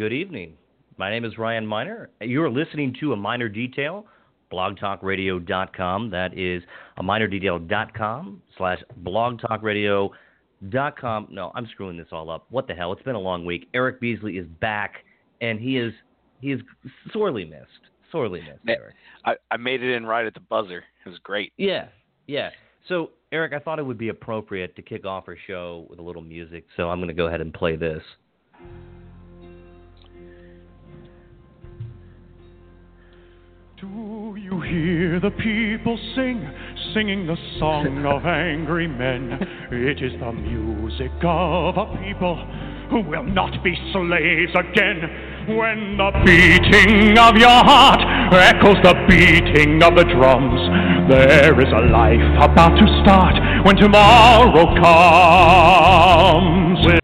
Good evening. My name is Ryan Miner. You are listening to a Miner Detail, blogtalkradio.com. That is a minordetail.com slash blogtalkradio.com. No, I'm screwing this all up. What the hell? It's been a long week. Eric Beasley is back, and he is he is sorely missed. Sorely missed, Eric. I, I made it in right at the buzzer. It was great. Yeah, yeah. So, Eric, I thought it would be appropriate to kick off our show with a little music, so I'm going to go ahead and play this. Do you hear the people sing, singing the song of angry men? It is the music of a people who will not be slaves again. When the beating of your heart echoes the beating of the drums, there is a life about to start when tomorrow comes.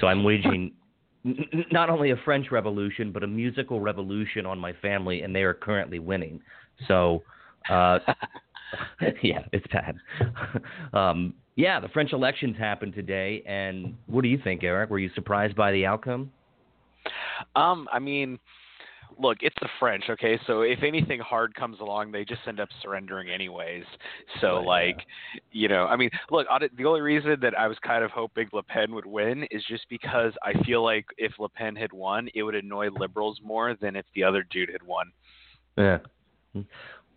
So I'm waging n- not only a French Revolution, but a musical revolution on my family, and they are currently winning. So, uh, yeah, it's bad. um, yeah, the French elections happened today, and what do you think, Eric? Were you surprised by the outcome? Um, I mean, look, it's the French, okay? So if anything hard comes along, they just end up surrendering anyways. So Right, like, you know, I mean, look, the only reason that I was kind of hoping Le Pen would win is just because I feel like if Le Pen had won, it would annoy liberals more than if the other dude had won. Yeah.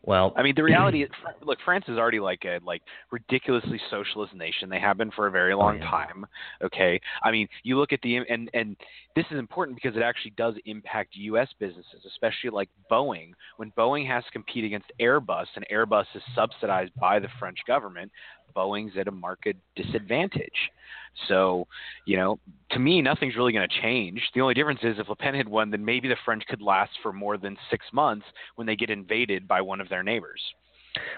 Well, I mean, the reality is, look, France is already like a like ridiculously socialist nation. They have been for a very oh, long Oh, yeah. time. Okay, I mean, you look at the and and this is important because it actually does impact U.S. businesses, especially like Boeing. When Boeing has to compete against Airbus, and Airbus is subsidized by the French government, Boeing's at a market disadvantage. So, you know, to me, nothing's really going to change. The only difference is if Le Pen had won, then maybe the French could last for more than six months when they get invaded by one of their neighbors.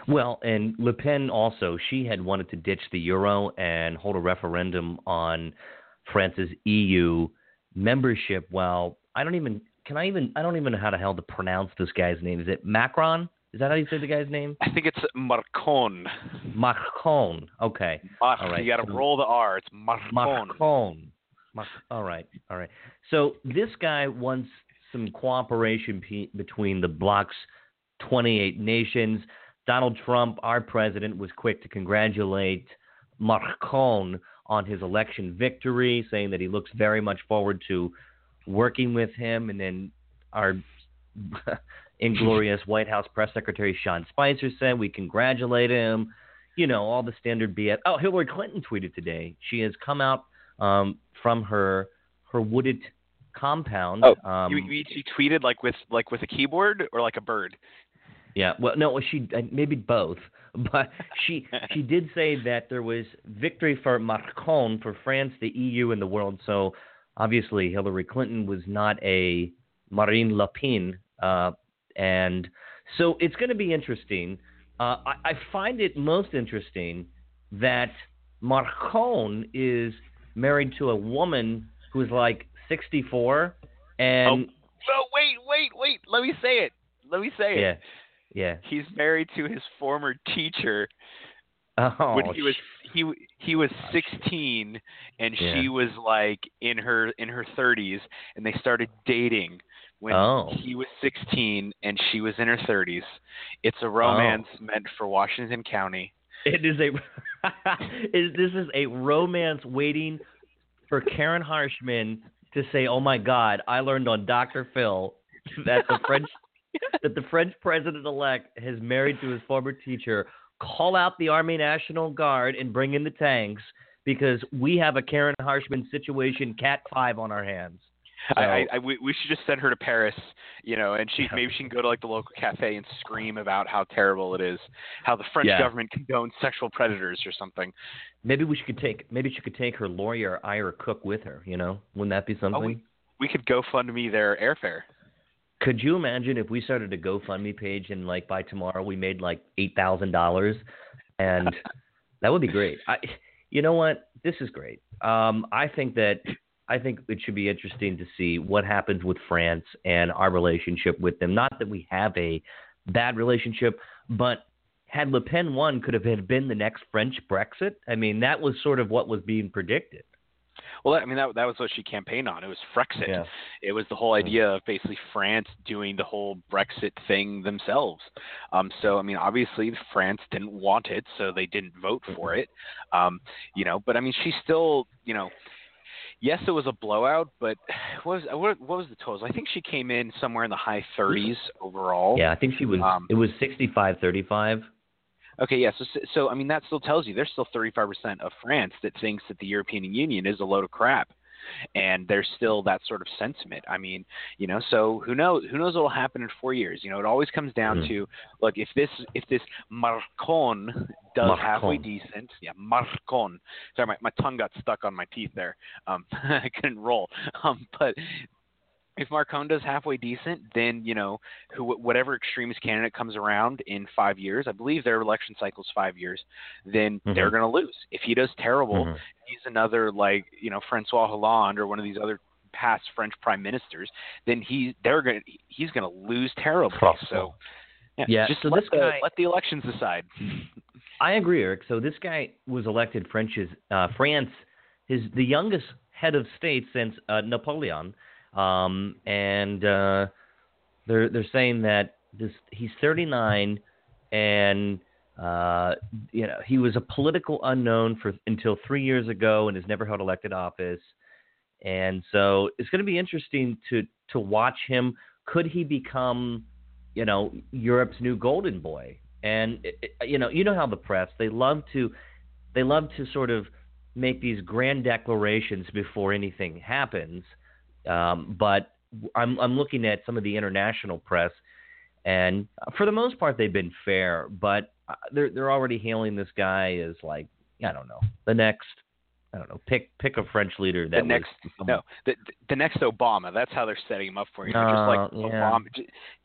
Well, and Le Pen also, she had wanted to ditch the euro and hold a referendum on France's EU membership. Well, I don't even can I even I don't even know how the hell to pronounce this guy's name. Is it Macron? Is that how you say the guy's name? I think it's Marcon. Marcon. Okay. Mar- All right. You got to roll the R. It's Marcon. Macron. Mac- all right. All right. So this guy wants some cooperation pe- between the bloc's 28 nations. Donald Trump, our president, was quick to congratulate Marcon on his election victory, saying that he looks very much forward to working with him. And then our inglorious White House press secretary Sean Spicer said we congratulate him. You know, all the standard BS. Oh, Hillary Clinton tweeted today. She has come out um, from her her wooded compound. Oh, um, you, you, you tweeted like with like with a keyboard or like a bird. Yeah, well, no, she uh, maybe both, but she she did say that there was victory for Macron, for France, the EU, and the world. So obviously, Hillary Clinton was not a Marine Le Pen, uh, and so it's going to be interesting. Uh, I, I find it most interesting that Macron is married to a woman who's like 64, and Oh, No, wait, wait, wait. Let me say it. Let me say yeah, it. yeah. He's married to his former teacher Oh, when he was he he was 16 and Yeah. she was like in her in her 30s and they started dating when Oh. he was 16 and she was in her 30s. It's Oh. a romance oh. meant for Washington County. It is a is this is a romance waiting for Karen Harshman to say, "Oh my God, I learned on Dr. Phil that the French that the French president elect has married to his former teacher. Call out the Army National Guard and bring in the tanks because we have a Karen Harshman situation, Cat Five, on our hands." I, So- I, I we, we should just send her to Paris, you know, and she Yeah. maybe she can go to like the local cafe and scream about how terrible it is, how the French Yeah. government condones sexual predators or something. Maybe we should take maybe she could take her lawyer Ira Cook with her. You know, wouldn't that be something? Oh, we, we could GoFundMe their airfare. Could you imagine if we started a GoFundMe page and like by tomorrow we made like eight thousand dollars, and that would be great. I, you know what? This is great. Um, I think that I think it should be interesting to see what happens with France and our relationship with them. Not that we have a bad relationship, but had Le Pen won, could have been the next French Brexit. I mean, that was sort of what was being predicted. Well, I mean that that was what she campaigned on. It was Frexit. Yeah. It was the whole idea of basically France doing the whole Brexit thing themselves. Um, so I mean, obviously France didn't want it, so they didn't vote for it. Um, you know, but I mean, she still, you know, yes, it was a blowout, but what was what, what was the totals? I think she came in somewhere in the high 30s overall. Yeah, I think she was. Um, it was sixty-five thirty-five. Okay, yeah. So, so I mean, that still tells you there's still 35% of France that thinks that the European Union is a load of crap, and there's still that sort of sentiment. I mean, you know, so who knows? Who knows what will happen in four years? You know, it always comes down Mm. to look if this if this Marcon does Marcon. halfway decent, yeah, Marcon. Sorry, my, my tongue got stuck on my teeth there. Um, I couldn't roll. Um, but if Marcon does halfway decent, then you know who whatever extremist candidate comes around in five years, I believe their election cycle is five years, then Mhm. they're going to lose. If he does terrible, Mhm. he's another like you know Francois Hollande or one of these other past French prime ministers, then he they're going he's going to lose terribly. So yeah, Yeah, just so let this the, guy- let the elections decide. I agree, Eric. So this guy was elected French's uh, France, his the youngest head of state since uh, Napoleon, um, and uh, they're they're saying that this he's 39, and uh, you know he was a political unknown for until three years ago and has never held elected office, and so it's going to be interesting to to watch him. Could he become, you know, Europe's new golden boy? And it- it- you know, you know how the press they love to they love to sort of make these grand declarations before anything happens. Um, but I'm I'm looking at some of the international press, and for the most part they've been fair. But uh, they're they're already hailing this guy as like I don't know the next I don't know pick pick a French leader that the was- next no the the next Obama. That's how they're setting him up for you. know, just like Uh, yeah. Obama,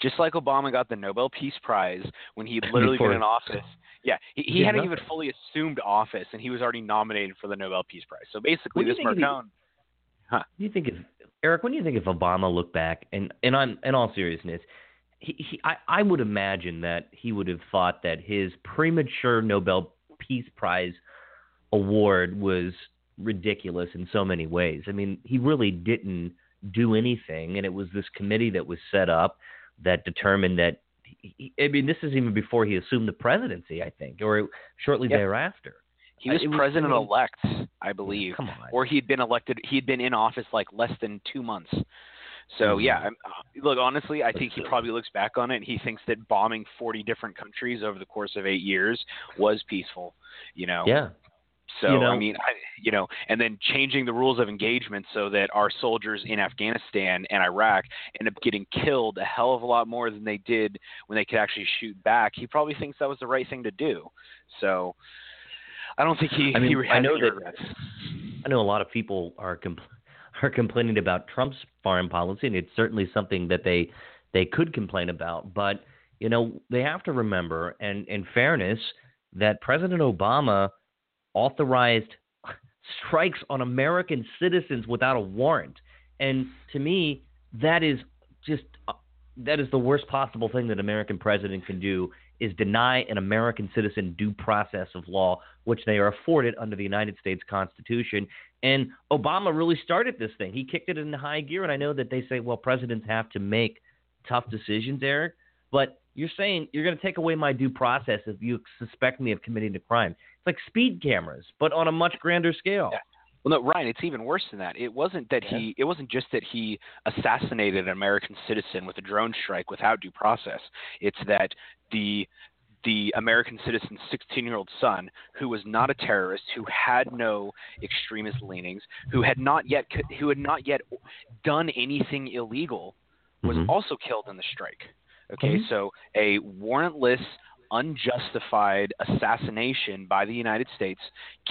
just like Obama got the Nobel Peace Prize when he'd literally been in office. Yeah, he, he did hadn't nothing. even fully assumed office, and he was already nominated for the Nobel Peace Prize. So basically, What do you this think of the- Marcon. Do you think Eric? When do you think if Obama looked back and and on in all seriousness, he, he I, I would imagine that he would have thought that his premature Nobel Peace Prize award was ridiculous in so many ways. I mean, he really didn't do anything, and it was this committee that was set up that determined that. He, I mean, this is even before he assumed the presidency, I think, or shortly Yep. thereter. He was was- president elect, I believe, Come on. or he'd been elected. He'd been in office like less than two months. So Mhm. yeah, I'm, uh, look honestly, I think he probably looks back on it. and He thinks that bombing 40 different countries over the course of eight years was peaceful. You know. yeah. So You know- I mean, I, you know, and then changing the rules of engagement so that our soldiers in Afghanistan and Iraq end up getting killed a hell of a lot more than they did when they could actually shoot back. He probably thinks that was the right thing to do. So I don't think he. I mean, he I know that- regrets. I know a lot of people are compl- are complaining about Trump's foreign policy, and it's certainly something that they they could complain about. But you know, they have to remember, and in fairness, that President Obama authorized strikes on American citizens without a warrant, and to me, that is just uh, that is the worst possible thing that American president can do is deny an American citizen due process of law, which they are afforded under the United States Constitution. And Obama really started this thing. He kicked it into high gear. And I know that they say, well, presidents have to make tough decisions, Eric. But you're saying you're going to take away my due process if you suspect me of committing a crime. It's like speed cameras, but on a much grander scale. Yeah. Well, no, Ryan, it's even worse than that. It wasn't that Yeah. he. It wasn't just that he assassinated an American citizen with a drone strike without due process. It's that the the American citizen's 16-year-old son, who was not a terrorist, who had no extremist leanings, who had not yet who had not yet done anything illegal, was Mhm. also killed in the strike. Okay, Mhm. so a warrantless, unjustified assassination by the United States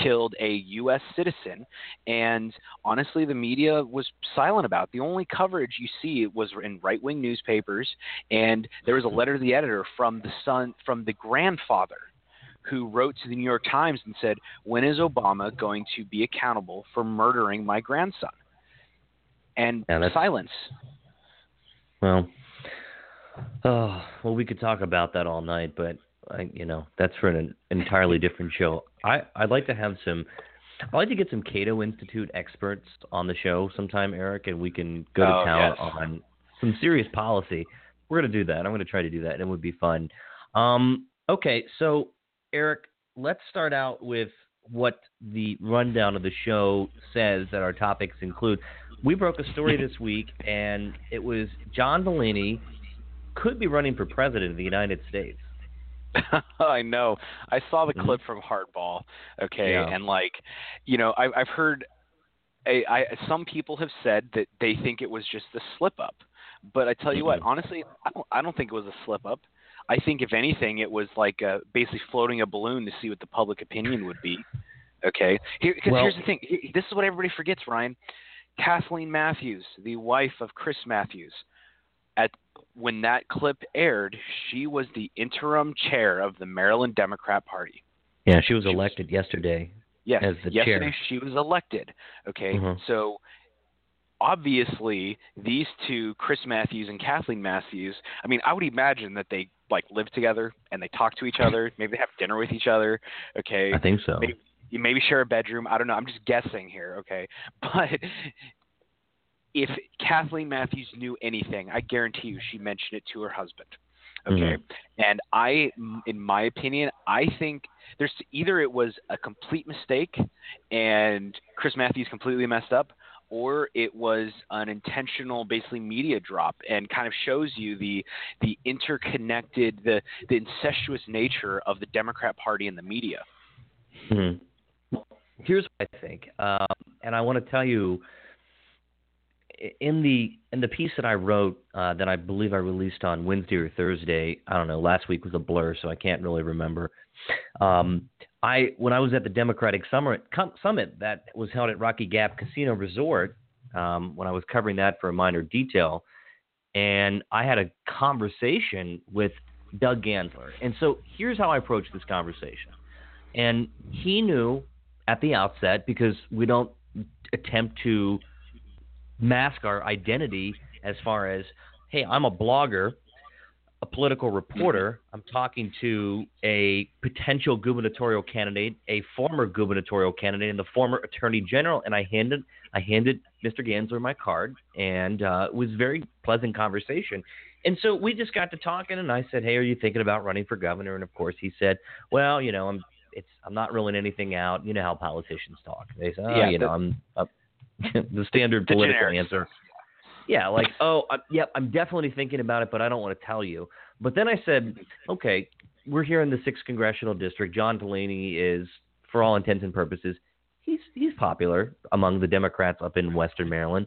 killed a U.S. citizen, and honestly, the media was silent about. It. The only coverage you see was in right-wing newspapers, and there was a letter to the editor from the son, from the grandfather, who wrote to the New York Times and said, "When is Obama going to be accountable for murdering my grandson?" And Yeah, silence. Well, oh, well, we could talk about that all night, but I, you know, that's for an entirely different show. I, I'd like to have some I'd like to get some Cato Institute experts on the show sometime, Eric, and we can go to Oh, town yes. on some serious policy. We're going to do that. I'm going to try to do that, and it would be fun. Um, okay, so Eric, let's start out with what the rundown of the show says that our topics include. We broke a story this week, and it was John Delaney could be running for president of the United States. I know. I saw the Mhm. clip from Hardball. Okay, Yeah. and like, you know, I, I've heard. I, I, some people have said that they think it was just a slip up, but I tell you what, Mhm. honestly, I don't. I don't think it was a slip up. I think if anything, it was like uh, basically floating a balloon to see what the public opinion would be. Okay, because Well- here's the thing. This is what everybody forgets, Ryan. Kathleen Matthews, the wife of Chris Matthews, at when that clip aired, she was the interim chair of the Maryland Democrat Party. Yeah, she was She was- elected yesterday. Yes, As the yesterday chair. she was elected. Okay, Mhm. so obviously these two, Chris Matthews and Kathleen Matthews. I mean, I would imagine that they like live together and they talk to each other. Maybe they have dinner with each other. Okay, I think so. maybe you maybe share a bedroom. I don't know. I'm just guessing here, okay? But if Kathleen Matthews knew anything, I guarantee you she mentioned it to her husband. Okay. And I in my opinion, I think there's either it was a complete mistake and Chris Matthews completely messed up or it was an intentional basically media drop and kind of shows you the the interconnected the the incestuous nature of the Democrat Party and the media. Hmm. Here's what I think, um, and I want to tell you in the in the piece that I wrote uh, that I believe I released on Wednesday or Thursday. I don't know. Last week was a blur, so I can't really remember. Um, I when I was at the Democratic Summit Summit that was held at Rocky Gap Casino Resort um, when I was covering that for a Miner Detail, and I had a conversation with Doug Gansler. And so here's how I approached this conversation. And he knew at the outset because we don't attempt to mask our identity as far as, hey, I'm a blogger, a political reporter. I'm talking to a potential gubernatorial candidate, a former gubernatorial candidate, and the former attorney general. And I handed I handed Mr. Gansler my card, and uh, it was a very pleasant conversation. And so we just got to talking, and I said, "Hey, are you thinking about running for governor?" And of course, he said, "Well, you know, I'm it's I'm not ruling anything out. You know how politicians talk. They say, oh, Yeah, you know, I'm the standard The political generics. answer. Yeah, like, oh, uh, yep, I'm definitely thinking about it, but I don't want to tell you. But then I said, okay, we're here in the sixth congressional district. John Delaney is, for all intents and purposes, he's he's popular among the Democrats up in Western Maryland,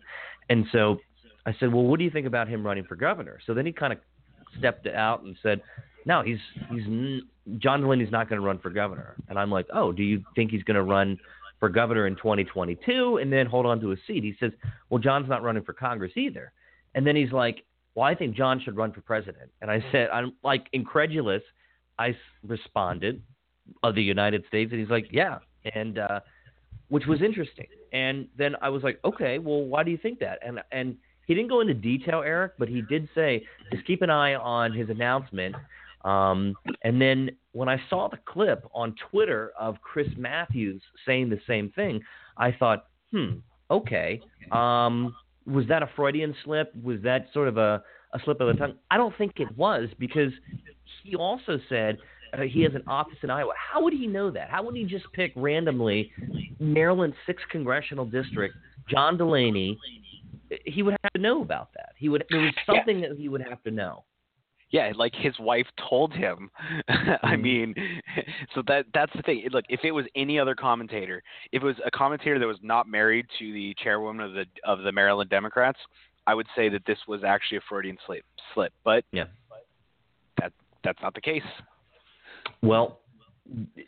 and so I said, well, what do you think about him running for governor? So then he kind of stepped out and said, no, he's he's John Delaney's not going to run for governor. And I'm like, oh, do you think he's going to run for governor in 2022 and then hold on to his seat? He says, well, John's not running for Congress either. And then he's like, well, I think John should run for president. And I said, I'm like incredulous. I responded of the United States, and he's like, yeah, and uh, which was interesting. And then I was like, okay, well, why do you think that? And and he didn't go into detail, Eric, but he did say just keep an eye on his announcement. Um, and then when I saw the clip on Twitter of Chris Matthews saying the same thing, I thought, hmm, okay. Um, was that a Freudian slip? Was that sort of a, a slip of the tongue? I don't think it was because he also said uh, he has an office in Iowa. How would he know that? How would he just pick randomly Maryland's sixth congressional district, John Delaney? He would have to know about that. He would. There was Yeah. something that he would have to know. Yeah, like his wife told him. I Mhm. mean, so that that's the thing. Look, if it was any other commentator, if it was a commentator that was not married to the chairwoman of the of the Maryland Democrats, I would say that this was actually a Freudian slip. Slip, but Yeah. that that's not the case. Well,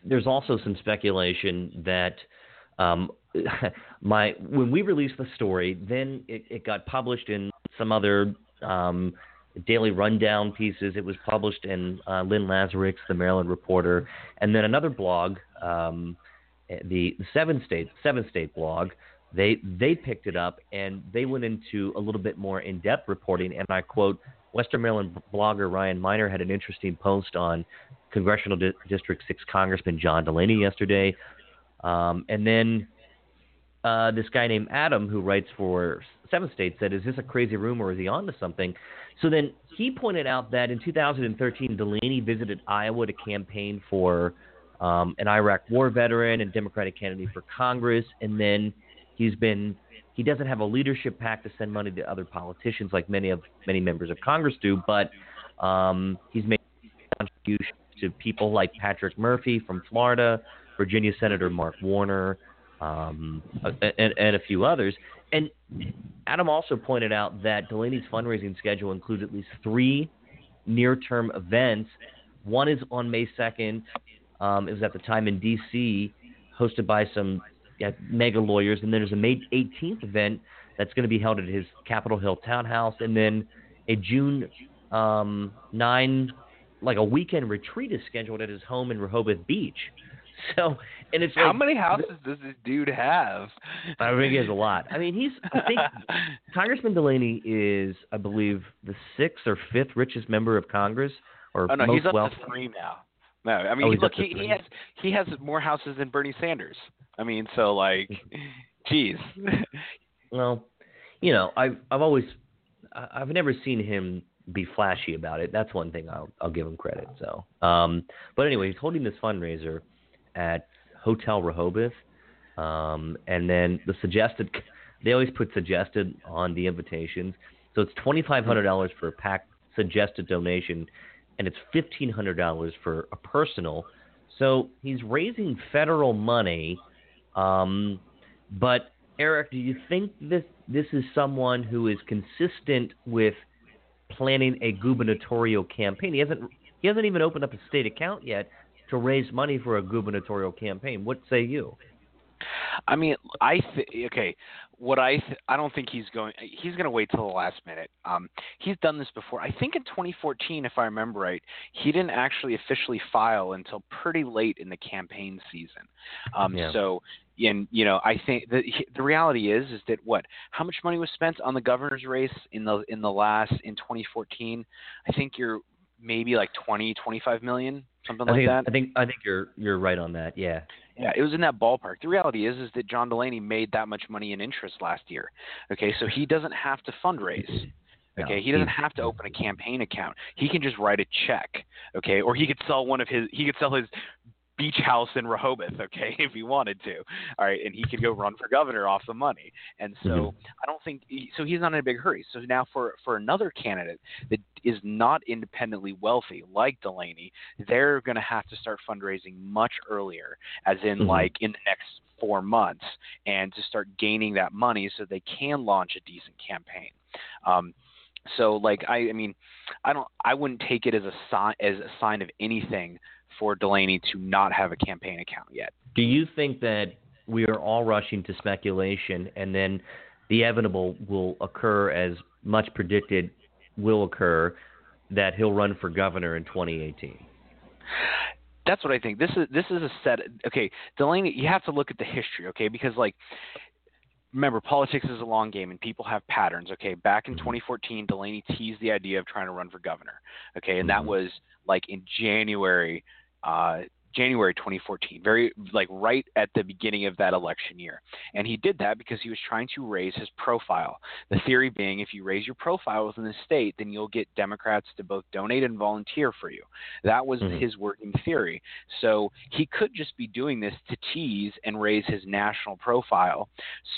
there's also some speculation that um, my when we released the story, then it, it got published in some other um, daily rundown pieces. It was published in uh, Len Lazarick's The Maryland Reporter, and then another blog, um, the Seventh State Seventh State blog. They they picked it up and they went into a little bit more in depth reporting. And I quote: Western Maryland blogger Ryan Miner had an interesting post on Congressional Di- District 6 Congressman John Delaney yesterday. Um, and then uh, this guy named Adam, who writes for Seven States, said, "Is this a crazy rumor? Or is he onto something?" So then he pointed out that in 2013, Delaney visited Iowa to campaign for um, an Iraq War veteran and Democratic candidate for Congress, and then he's been he doesn't have a leadership PAC to send money to other politicians like many of many members of Congress do, but um, he's made contributions to people like Patrick Murphy from Florida, Virginia Senator Mark Warner, um, and, and a few others. And Adam also pointed out that Delaney's fundraising schedule includes at least three near-term events. One is on May 2nd. Um, it was at the time in D.C., hosted by some yeah, mega lawyers. And then there's a May 18th event that's going to be held at his Capitol Hill townhouse. And then a June um, 9, like a weekend retreat is scheduled at his home in Rehoboth Beach. So, and it's how like, many houses does this dude have? I think he has a lot. I mean, he's I think Congressman Delaney is, I believe, the sixth or fifth richest member of Congress, or oh no, most he's up wealthy. to three now. No, I mean, Oh, look, he, he has he has more houses than Bernie Sanders. I mean, so like, geez. Well, you know, I've I've always I've never seen him be flashy about it. That's one thing I'll I'll give him credit. So, um, but anyway, he's holding this fundraiser at Hotel Rehoboth, um, and then the suggested they always put suggested on the invitations. So it's twenty five hundred dollars for a PAC suggested donation, and it's fifteen hundred dollars for a personal. So he's raising federal money, um, but Eric, do you think this this is someone who is consistent with planning a gubernatorial campaign? He hasn't he hasn't even opened up a state account yet to raise money for a gubernatorial campaign. What say you? I mean, I th- okay. What I th- I don't think he's going. He's going to wait till the last minute. Um, he's done this before. I think in 2014, if I remember right, he didn't actually officially file until pretty late in the campaign season. Um, Yeah. So, and you know, I think the the reality is is that what how much money was spent on the governor's race in the in the last in 2014? I think you're maybe like 20 25 million something I like think that. I think I think you're you're right on that. Yeah. Yeah, it was in that ballpark. The reality is is that John Delaney made that much money in interest last year. Okay, so he doesn't have to fundraise. No, Okay, he doesn't have to open a campaign account. He can just write a check. Okay, or he could sell one of his. He could sell his beach house in Rehoboth. Okay, if he wanted to. All right, and he could go run for governor off the money. And so Mhm. I don't think so. He's not in a big hurry. So now for for another candidate that is not independently wealthy like Delaney, they're going to have to start fundraising much earlier, as in Mhm. like in the next four months, and to start gaining that money so they can launch a decent campaign. Um, so like I, I mean, I don't, I wouldn't take it as a sign as a sign of anything for Delaney to not have a campaign account yet. Do you think that we are all rushing to speculation and then the inevitable will occur as much predicted will occur that he'll run for governor in 2018? That's what I think. This is this is a set. Okay, Delaney, you have to look at the history, okay? Because like, remember, politics is a long game, and people have patterns. Okay, back in Mhm. 2014, Delaney teased the idea of trying to run for governor. Okay, and that Mhm. was like in January, uh, January 2014, very like right at the beginning of that election year. And he did that because he was trying to raise his profile. The theory being, if you raise your profile within the state, then you'll get Democrats to both donate and volunteer for you. That was Mhm. his working theory. So he could just be doing this to tease and raise his national profile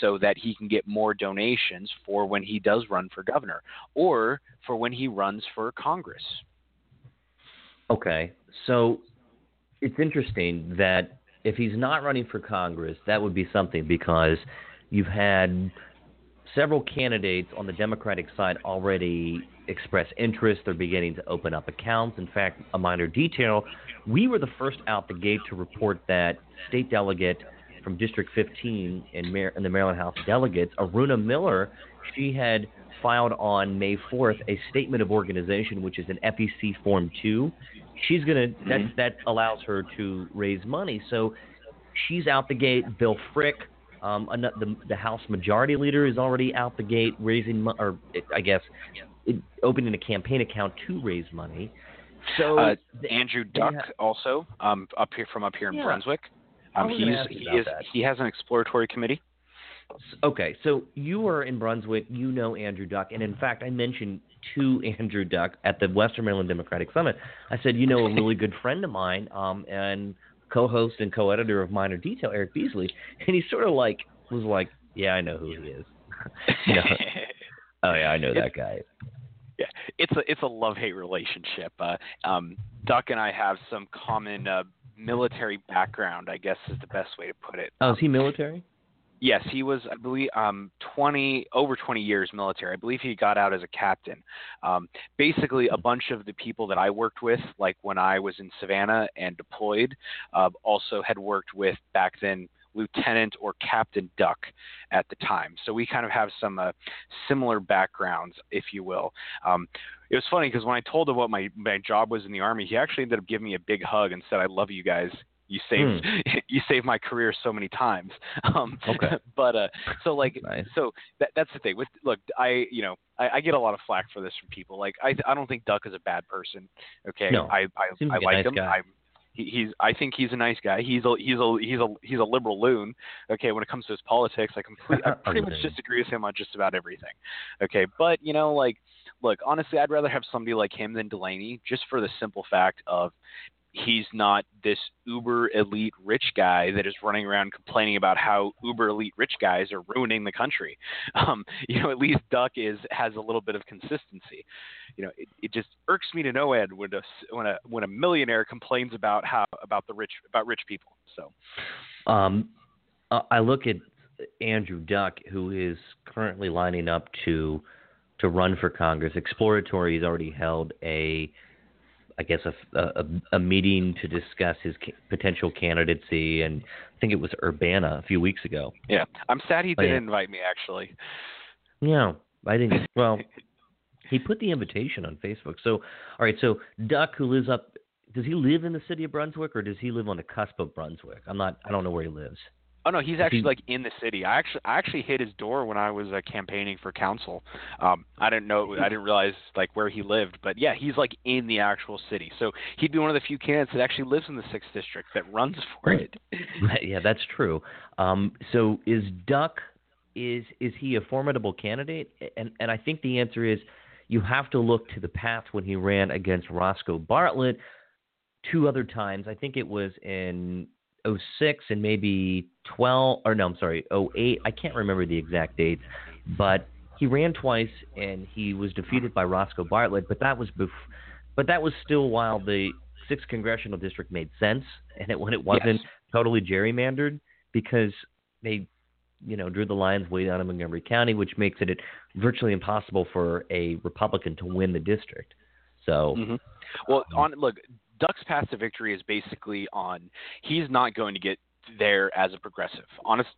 so that he can get more donations for when he does run for governor or for when he runs for Congress. Okay, so it's interesting that if he's not running for Congress, that would be something because you've had several candidates on the Democratic side already express interest. They're beginning to open up accounts. In fact, a Miner Detail we were the first out the gate to report that state delegate from District 15 in, Mar- in the Maryland House of Delegates, Aruna Miller, she had filed on May 4th a statement of organization, which is an FEC Form 2. She's gonna that Mhm. that allows her to raise money. So she's out the gate. Bill Frick, um, the the House Majority Leader, is already out the gate raising, mo- or I guess, opening a campaign account to raise money. So Uh, Andrew Duck yeah. also um, up here from up here in Yeah. Brunswick. Um, he's he is that. he has an exploratory committee. Okay, so you are in Brunswick. You know Andrew Duck, and in fact, I mentioned to Andrew Duck at the Western Maryland Democratic Summit. I said, you know, a really good friend of mine, um, and co-host and co-editor of Miner Detail, Eric Beasley, and he sort of like was like, yeah, I know who he is. you know, oh yeah, I know that guy. yeah, it's a it's a love hate relationship. Uh, um, Duck and I have some common uh, military background, I guess is the best way to put it. Oh, is he military? Yes, he was, I believe, um, 20 over 20 years military. I believe he got out as a captain. Um, basically, a bunch of the people that I worked with, like when I was in Savannah and deployed, uh, also had worked with back then Lieutenant or Captain Duck at the time. So we kind of have some uh, similar backgrounds, if you will. Um, it was funny because when I told him what my, my job was in the Army, he actually ended up giving me a big hug and said, I love you guys. You saved you saved my career so many times. Um, Okay. But uh, so like Nice. so that that's the thing. With look, I you know I, I get a lot of flack for this from people. Like I I don't think Duck is a bad person. Okay, No. I I, Seems I like nice him. guy. I he, he's I think he's a nice guy. He's a he's a he's a he's a liberal loon. Okay, when it comes to his politics, I complete I pretty much disagree with him on just about everything. Okay, but you know like look honestly, I'd rather have somebody like him than Delaney, just for the simple fact of he's not this uber elite rich guy that is running around complaining about how uber elite rich guys are ruining the country. Um, you know, at least Duck is has a little bit of consistency. You know, it, it just irks me to no end when a when a when a millionaire complains about how about the rich about rich people. So Um, I look at Andrew Duck, who is currently lining up to to run for Congress. Exploratory has already held a, I guess a, a, a meeting to discuss his ca- potential candidacy, and I think it was Urbana a few weeks ago. yeah, I'm sad he Oh, yeah. didn't invite me actually. Yeah, I didn't. Well, he put the invitation on Facebook. So, all right. So Duck, who lives up, does he live in the city of Brunswick, or does he live on the cusp of Brunswick? I'm not. I don't know where he lives. Oh no, he's actually like in the city. I actually I actually hit his door when I was uh, campaigning for council. Um, I didn't know I didn't realize like where he lived, but yeah, he's like in the actual city. So he'd be one of the few candidates that actually lives in the sixth district that runs for Right. it. yeah, that's true. Um, so is Duck is is he a formidable candidate? And and I think the answer is you have to look to the past when he ran against Roscoe Bartlett two other times. I think it was in 06 and maybe 12 or no, I'm sorry, 08. I can't remember the exact dates, but he ran twice and he was defeated by Roscoe Bartlett, but that was bef- but that was still while the 6th congressional district made sense and it when it wasn't Yes. totally gerrymandered because they you know drew the lines way down in Montgomery County, which makes it virtually impossible for a Republican to win the district. So hmm Well, on look, Duck's path to victory is basically on. He's not going to get there as a progressive. Honest,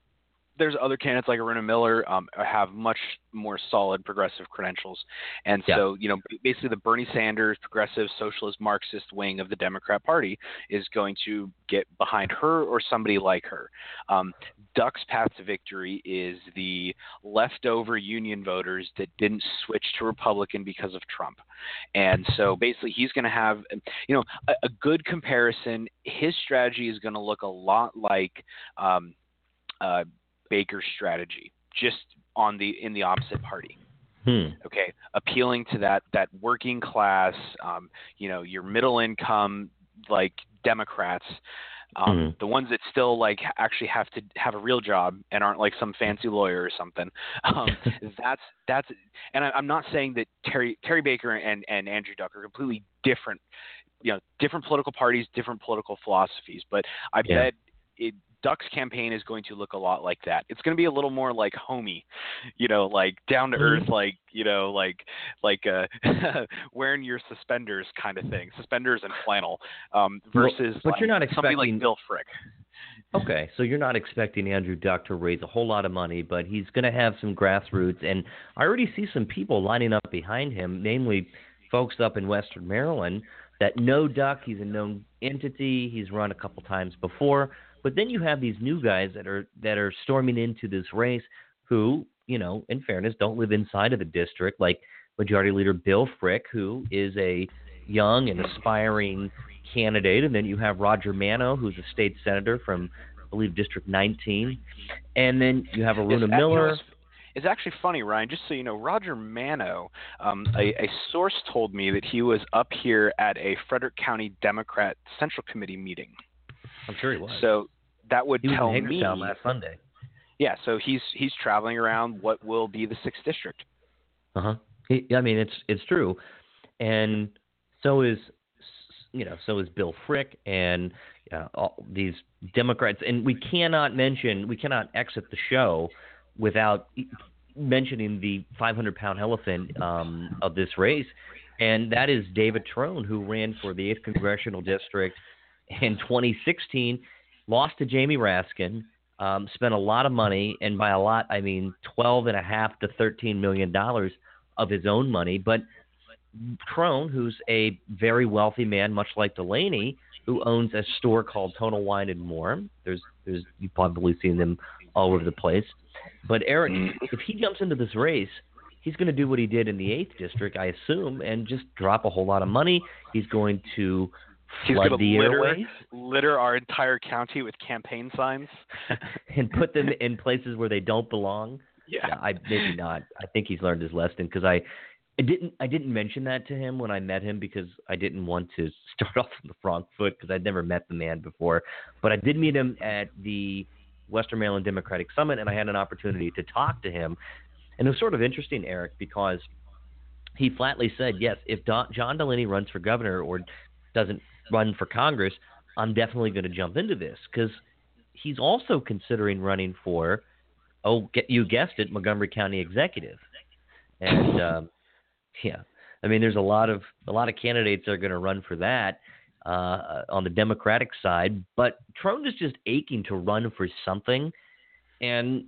there's other candidates like Aruna Miller um, have much more solid progressive credentials, and Yeah. so you know basically the Bernie Sanders progressive socialist Marxist wing of the Democrat Party is going to get behind her or somebody like her. Um, Duck's path to victory is the leftover Union voters that didn't switch to Republican because of Trump. And so basically, he's going to have, you know, a, a good comparison. His strategy is going to look a lot like um, uh, Baker's strategy, just on the in the opposite party. hmm. Okay, appealing to that that working class, um, you know, your middle income like Democrats. Um, Mhm. The ones that still like actually have to have a real job and aren't like some fancy lawyer or something. Um, that's that's, and I, I'm not saying that Terry Terry Baker and and Andrew Duck are completely different, you know, different political parties, different political philosophies. But I Yeah. bet it, Duck's campaign is going to look a lot like that. It's going to be a little more like homey, you know, like down to earth, like you know, like like uh, wearing your suspenders kind of thing, suspenders and flannel, um, Well, versus but like, you're not somebody like expecting- Bill Frick. Okay, so you're not expecting Andrew Duck to raise a whole lot of money, but he's going to have some grassroots, and I already see some people lining up behind him, namely folks up in Western Maryland that know Duck. He's a known entity. He's run a couple times before, but then you have these new guys that are that are storming into this race, who, you know, in fairness, don't live inside of the district, like Majority Leader Bill Frick, who is a young and aspiring candidate, and then you have Roger Manno, who's a state senator from I believe District 19, and then you have Aruna It's- Miller. It's, it's actually funny, Ryan. Just so you know, Roger Manno, um, a, a source told me that he was up here at a Frederick County Democrat Central Committee meeting. I'm sure he was. So that would he was tell in me, last Sunday. yeah. So he's he's traveling around what will be the sixth district. Uh huh. I mean, it's it's true, and so is you know so is Bill Frick and uh, all these Democrats, and we cannot mention we cannot exit the show without mentioning the 500 pound elephant um, of this race, and that is David Trone, who ran for the 8th congressional district in 2016, lost to Jamie Raskin. Um, spent a lot of money, and by a lot I mean 12 and a half to 13 million dollars of his own money. But Trone, who's a very wealthy man, much like Delaney, who owns a store called Total Wine and More. There's, there's you've probably seen them all over the place. But Eric, if he jumps into this race, he's going to do what he did in the eighth district, I assume, and just drop a whole lot of money. He's going to He's going to litter airways litter our entire county with campaign signs. and put them in places where they don't belong. yeah. Yeah, I maybe not. I think he's learned his lesson because I, I didn't I didn't mention that to him when I met him because I didn't want to start off on the wrong foot because I'd never met the man before. But I did meet him at the Western Maryland Democratic Summit, and I had an opportunity to talk to him. And it was sort of interesting, Eric, because he flatly said, "Yes, if Don, John Delaney runs for governor or doesn't run for Congress, I'm definitely going to jump into this because he's also considering running for." oh, get, you guessed it, Montgomery County executive. And um, yeah, I mean, there's a lot of a lot of candidates that are going to run for that uh, on the Democratic side. But Trone is just aching to run for something, and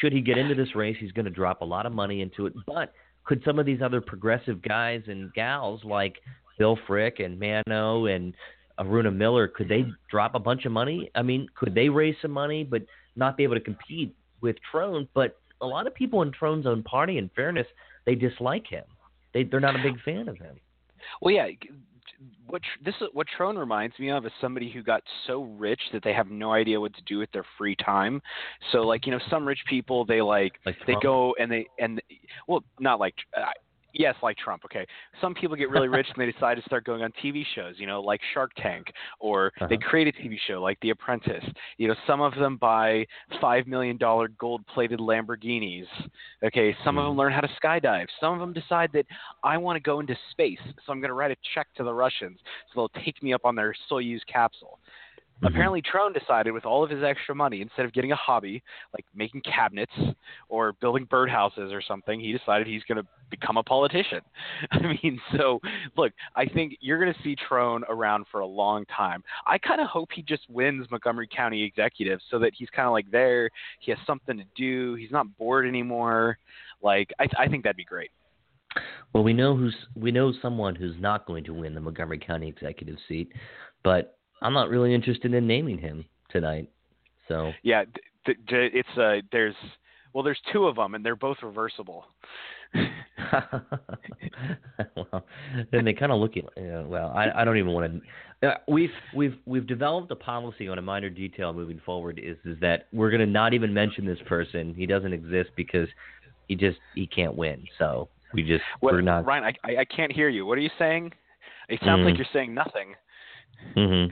should he get into this race, he's going to drop a lot of money into it. But could some of these other progressive guys and gals like Bill Frick and Manno and Aruna Miller, could they drop a bunch of money? I mean, could they raise some money but not be able to compete with Trone? But a lot of people in Trone's own party, in fairness, they dislike him. They they're not a big fan of him. Well, yeah. What this is what Trone reminds me of is somebody who got so rich that they have no idea what to do with their free time. So, like you know, some rich people they like, Like they go and they and well, not like uh, yes, like Trump. Okay, some people get really rich and they decide to start going on TV shows. You know, like Shark Tank, or they Uh-huh. create a TV show like The Apprentice. You know, some of them buy five million dollar gold plated Lamborghinis. Okay, some of Mhm. them learn how to skydive. Some of them decide that I want to go into space, so I'm going to write a check to the Russians so they'll take me up on their Soyuz capsule. Mhm. Apparently, Trone decided with all of his extra money, instead of getting a hobby like making cabinets or building birdhouses or something, he decided he's going to become a politician. I mean, so look, I think you're going to see Trone around for a long time. I kind of hope he just wins Montgomery County executive so that he's kind of like there. He has something to do. He's not bored anymore. Like, I, I think that'd be great. Well, we know who's we know someone who's not going to win the Montgomery County executive seat, but I'm not really interested in naming him tonight. So Yeah, th- th- it's uh, there's well, there's two of them, and they're both reversible. well, then they kind of look at. You Yeah, well, I, I don't even want to. Uh, we've we've we've developed a policy on a Miner Detail moving forward. Is is that we're going to not even mention this person. He doesn't exist because he just he can't win. So we just we're not. Ryan, I, I can't hear you. What are you saying? It sounds like Mm. you're saying nothing. Hmm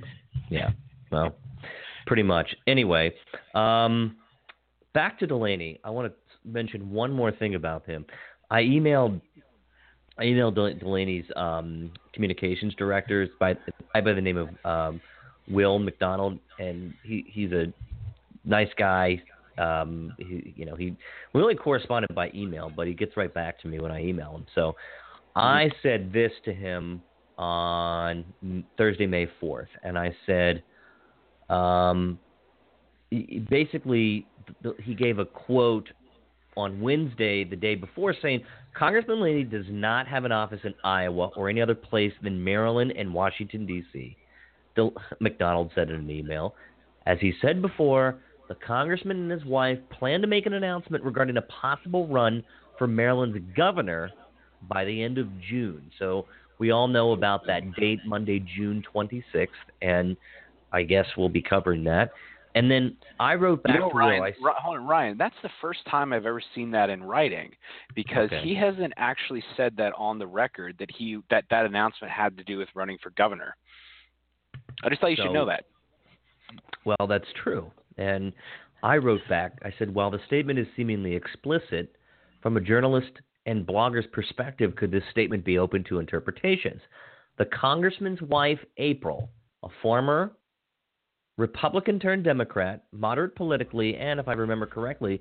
Yeah. Well, pretty much. Anyway, um, back to Delaney. I want to mention one more thing about him. I emailed. I emailed Del- Delaney's um, communications directors by by the name of um, Will McDonald, and he he's a nice guy. Um, he, you know, he we only corresponded by email, but he gets right back to me when I email him. So I said this to him on Thursday, May 4th, and I said, um, basically, he gave a quote on Wednesday, the day before, saying Congressman Delaney does not have an office in Iowa or any other place than Maryland and Washington, D.C. McDonald said in an email. As he said before, the congressman and his wife plan to make an announcement regarding a possible run for Maryland's governor by the end of June. So we all know about that date, Monday, June 26th, and I guess we'll be covering that. And then I wrote back you know, to Ryan, Will. I, hold on, Ryan. That's the first time I've ever seen that in writing, because Okay. he hasn't actually said that on the record that he that that announcement had to do with running for governor. I just thought you So- should know that. Well, that's true. And I wrote back, I said, while the statement is seemingly explicit, from a journalist and blogger's perspective, could this statement be open to interpretations? The congressman's wife, April, a former Republican turned Democrat, moderate politically, and if I remember correctly,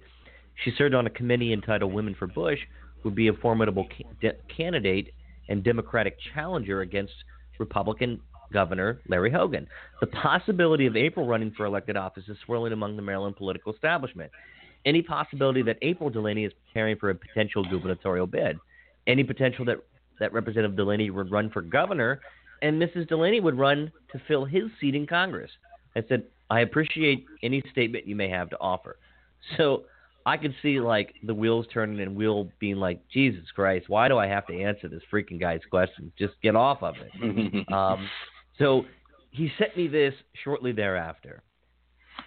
she served on a committee entitled Women for Bush, would be a formidable ca- candidate and Democratic challenger against Republican Governor Larry Hogan. The possibility of April running for elected office is swirling among the Maryland political establishment. Any possibility that April Delaney is preparing for a potential gubernatorial bid. Any potential that, that Representative Delaney would run for governor and Mrs. Delaney would run to fill his seat in Congress. I said, I appreciate any statement you may have to offer. So I could see like the wheels turning and Will being like, Jesus Christ, why do I have to answer this freaking guy's question? Just get off of it. Um, so he sent me this shortly thereafter.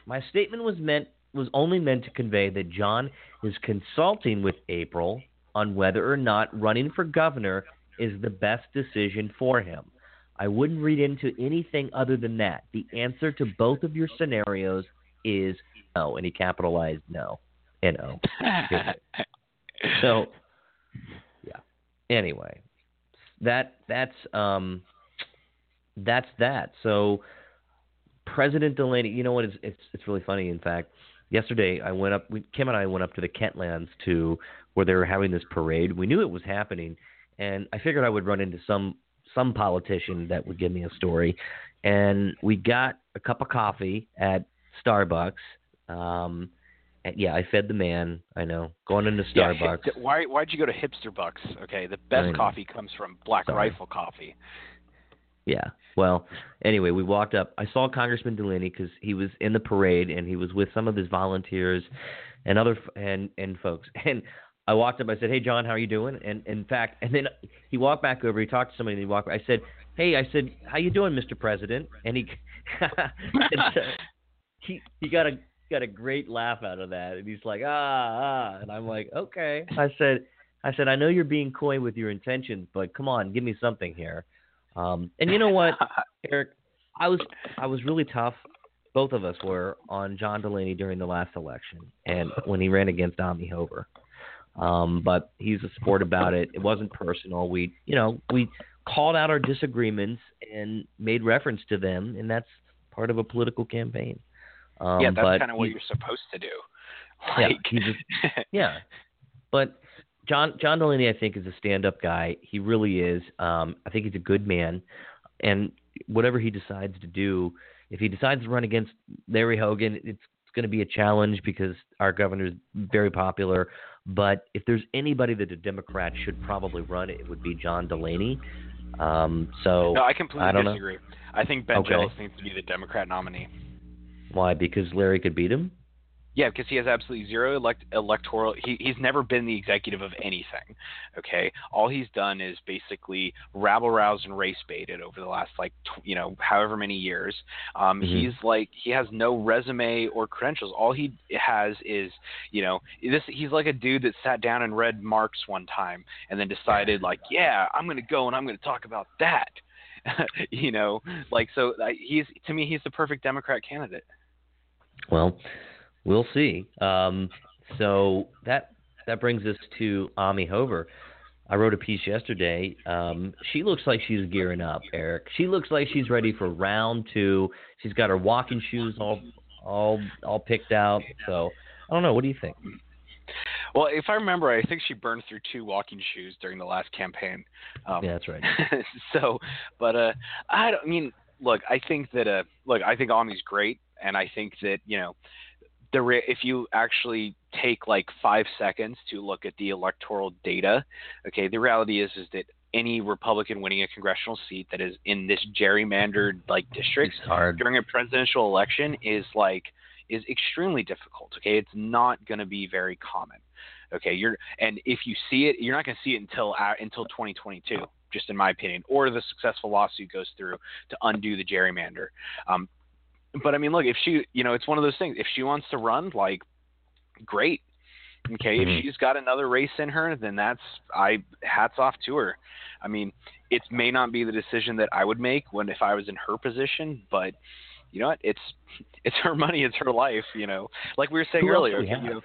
My statement was meant was only meant to convey that John is consulting with April on whether or not running for governor is the best decision for him. I wouldn't read into anything other than that. The answer to both of your scenarios is no, and he capitalized no, and N O. So, yeah. Anyway, that that's um, that's that. So, President Delaney, you know what? It's it's, it's really funny. In fact, yesterday I went up. We, Kim and I went up to the Kentlands to where they were having this parade. We knew it was happening, and I figured I would run into some some politician that would give me a story. And we got a cup of coffee at Starbucks. Um, and yeah, I fed the man. I know going into Yeah, Starbucks. hip- why why'd you go to Hipster Bucks? Okay, the best coffee comes from Black Sorry. Rifle Coffee. Yeah. Well, anyway, we walked up. I saw Congressman Delaney because he was in the parade and he was with some of his volunteers and other and and folks. And I walked up. I said, "Hey, John, how are you doing?" And in fact, and then he walked back over. He talked to somebody. and he walked. I said, "Hey, I said, how you doing, Mr. President?" And he and, uh, he he got a got a great laugh out of that. And he's like, "Ah, ah," and I'm like, "Okay." I said. I said, I know you're being coy with your intentions, but come on, give me something here. Um, and you know what, Eric, I was I was really tough. Both of us were on John Delaney during the last election, and when he ran against Amie Hoeber. Um, but he's a sport about it. It wasn't personal. We, you know, we called out our disagreements and made reference to them, and that's part of a political campaign. Um, yeah, that's kind of what you're supposed to do. Yeah, Like, he's just- yeah, but John John Delaney, I think, is a stand-up guy. He really is. Um, I think he's a good man, and whatever he decides to do, if he decides to run against Larry Hogan, it's going to be a challenge because our governor is very popular. But if there's anybody that a Democrat should probably run, it would be John Delaney. Um, so no, I completely I don't know. disagree. I think Ben Okay. Jealous needs to be the Democrat nominee. why? Because Larry could beat him. Yeah, because he has absolutely zero elect- electoral. He, he's never been the executive of anything. Okay, all he's done is basically rabble roused and race baited over the last like tw- you know however many years. Um, Mhm. He's like he has no resume or credentials. All he has is you know this. He's like a dude that sat down and read Marx one time and then decided like yeah I'm gonna go and I'm gonna talk about that. you know, like so uh, he's to me he's the perfect Democrat candidate. Well, we'll see. Um, so that that brings us to Amie Hoeber. I wrote a piece yesterday. Um, she looks like she's gearing up, Eric. She looks like she's ready for round two. She's got her walking shoes all all all picked out. So I don't know. What do you think? Well, if I remember, I think she burned through two walking shoes during the last campaign. Um, Yeah, that's right. so, but uh, I don't I mean. Look, I think that uh, look, I think Amie's great, and I think that you know, the re- if you actually take like five seconds to look at the electoral data, okay, the reality is is that any Republican winning a congressional seat that is in this gerrymandered like districts during a presidential election is like is extremely difficult. Okay, it's not going to be very common. Okay, you're and if you see it, you're not going to see it until uh, until 2022, just in my opinion, or the successful lawsuit goes through to undo the gerrymander. Um, but I mean, look, if she, you know, it's one of those things. If she wants to run, like, great. Okay, Mhm. if she's got another race in her, then that's I hats off to her. I mean, it may not be the decision that I would make when if I was in her position, but you know what? It's it's her money, it's her life. You know, like we were saying Who earlier. we You know,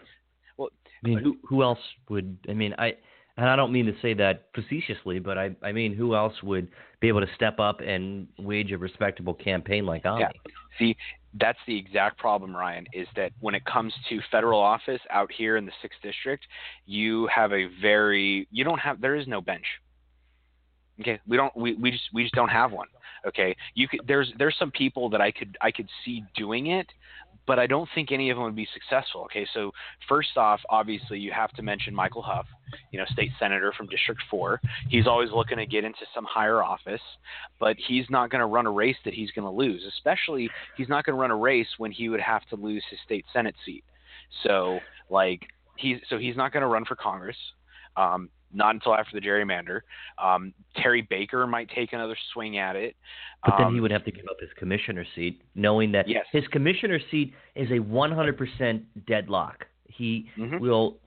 I mean, who who else would? I mean, I and I don't mean to say that facetiously, but I I mean, who else would be able to step up and wage a respectable campaign like Amie? Yeah. See, that's the exact problem, Ryan, is that when it comes to federal office out here in the sixth district, you have a very you don't have there is no bench. Okay, we don't we, we just we just don't have one. Okay, you could there's there's some people that I could I could see doing it, but I don't think any of them would be successful. Okay, so first off, obviously you have to mention Michael Hough, you know, state senator from District Four. He's always looking to get into some higher office, but he's not going to run a race that he's going to lose. Especially he's not going to run a race when he would have to lose his state senate seat. So like he's so he's not going to run for Congress. Um, not until after the gerrymander. Um, Terry Baker might take another swing at it. But then Um, he would have to give up his commissioner seat, knowing that Yes. his commissioner seat is a 100% deadlock. He Mhm. will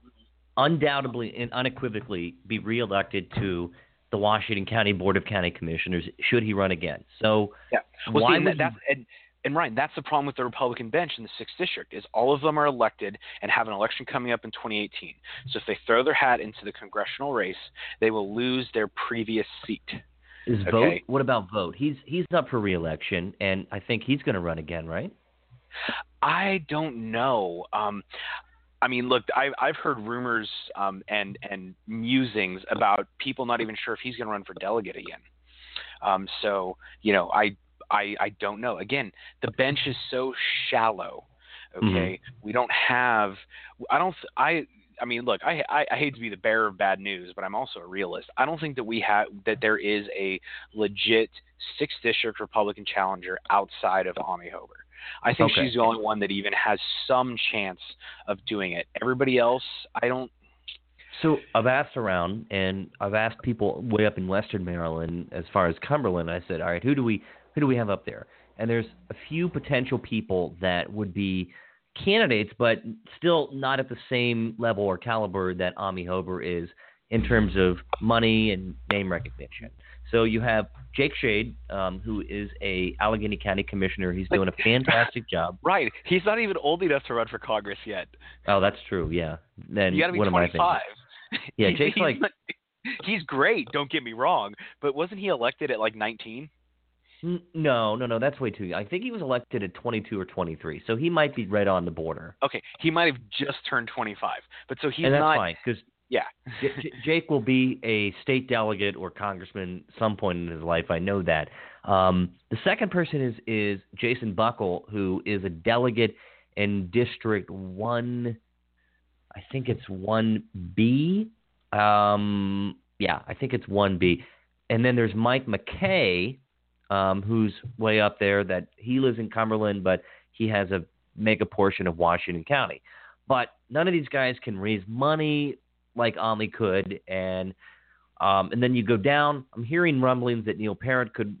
undoubtedly and unequivocally be reelected to the Washington County Board of County Commissioners should he run again. So Yeah. Well, why see, would that, that's and, and Ryan, that's the problem with the Republican bench in the sixth district is all of them are elected and have an election coming up in 2018. So if they throw their hat into the congressional race, they will lose their previous seat. is Okay. Vogt? What about Vogt? He's he's up for reelection, and I think he's going to run again, right? I don't know. Um, I mean, look, I've I've heard rumors um, and and musings about people not even sure if he's going to run for delegate again. Um, so you know, I I I don't know. Again, the bench is so shallow. Mm-hmm. Okay, we don't have. I don't. I. I mean, look, I, I I hate to be the bearer of bad news, but I'm also a realist. I don't think that we have that there is a legit sixth district Republican challenger outside of Amie Hoeber. I think Okay. she's the only one that even has some chance of doing it. Everybody else, I don't. So I've asked around, and I've asked people way up in Western Maryland, as far as Cumberland. I said, "All right, who do we who do we have up there?" And there's a few potential people that would be candidates, but still not at the same level or caliber that Amie Hoeber is in terms of money and name recognition. So you have Jake Shade, um, who is a Allegany County commissioner. He's doing a fantastic job. Right, he's not even old enough to run for Congress yet. Oh, that's true. Yeah. Then you got to be what am I thinking? 25. Yeah, Jake's like not- he's great. Don't get me wrong, but wasn't he elected at like 19? No, no, no. That's way too. young. I think he was elected at 22 or 23, so he might be right on the border. Okay, he might have just turned 25, but so he's and that's not. fine because Yeah, Jake will be a state delegate or congressman some point in his life. I know that. Um, the second person is is Jason Buckel, who is a delegate in District One. I think it's one B. Um, yeah, I think it's one B. And then there's Mike McKay, um, who's way up there. That he lives in Cumberland, but he has a mega portion of Washington County. But none of these guys can raise money like Amie could, and um, and then you go down. I'm hearing rumblings that Neil Parrott could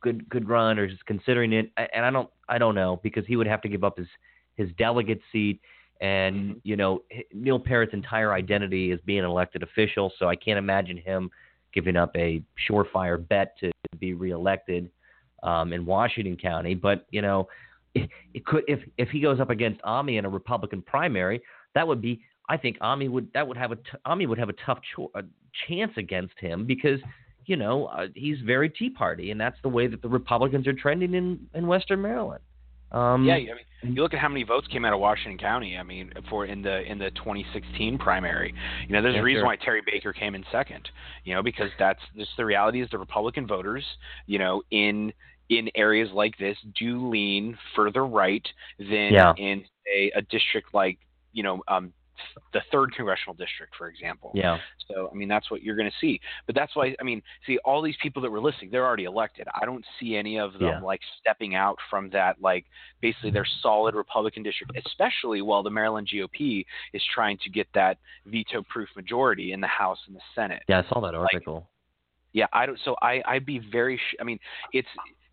could could run or is considering it, and I don't I don't know because he would have to give up his his delegate seat, and Mhm. you know Neil Parrott's entire identity is being an elected official, so I can't imagine him giving up a surefire bet to be reelected um, in Washington County. But you know, it, it could if if he goes up against Amie in a Republican primary, that would be I think Amie would that would have a t- Amie would have a tough cho- a chance against him because you know uh, he's very Tea Party, and that's the way that the Republicans are trending in in Western Maryland. Um, yeah. I mean, you look at how many votes came out of Washington County. I mean, for in the in the 2016 primary. You know, there's Yeah, a reason sure. why Terry Baker came in second. You know, because that's just the reality is the Republican voters. You know, in in areas like this do lean further right than Yeah. in a, a district like you know um, the third congressional district, for example. yeah, So I mean that's what you're going to see. But that's why I mean, see all these people that were listening, they're already elected. I don't see any of them Yeah. like stepping out from that like basically their solid Republican district, especially while the Maryland GOP is trying to get that veto-proof majority in the House and the Senate. yeah. I saw that article. Yeah, I don't. So I I'd be very. Sh- I mean, it's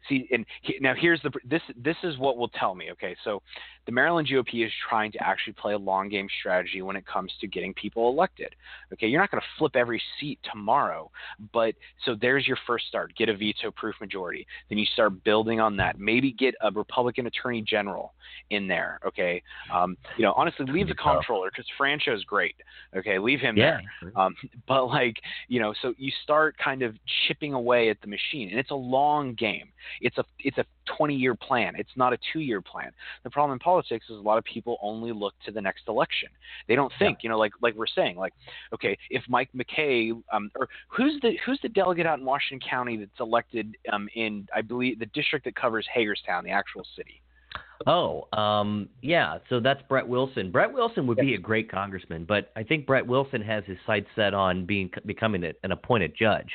see, and he, now here's the this this is what will tell me. Okay, so the Maryland GOP is trying to actually play a long game strategy when it comes to getting people elected. Okay, you're not going to flip every seat tomorrow, but so there's your first start. Get a veto-proof majority. Then you start building on that. Maybe get a Republican Attorney General in there. Okay, um, you know, honestly, leave the comptroller because Franchot's great. Okay, leave him yeah. there. Um, but like, you know, so you start kind of chipping away at the machine, and it's a long game. It's a it's a 20 year plan. It's not a two year plan. The problem in politics is a lot of people only look to the next election. They don't think, yeah. you know, like like we're saying, like, okay, if Mike McKay, um, or who's the who's the delegate out in Washington County that's elected um, in I believe the district that covers Hagerstown, the actual city. Oh, um, yeah. So that's Brett Wilson. Brett Wilson would be a great congressman, but I think Brett Wilson has his sights set on being becoming an appointed judge.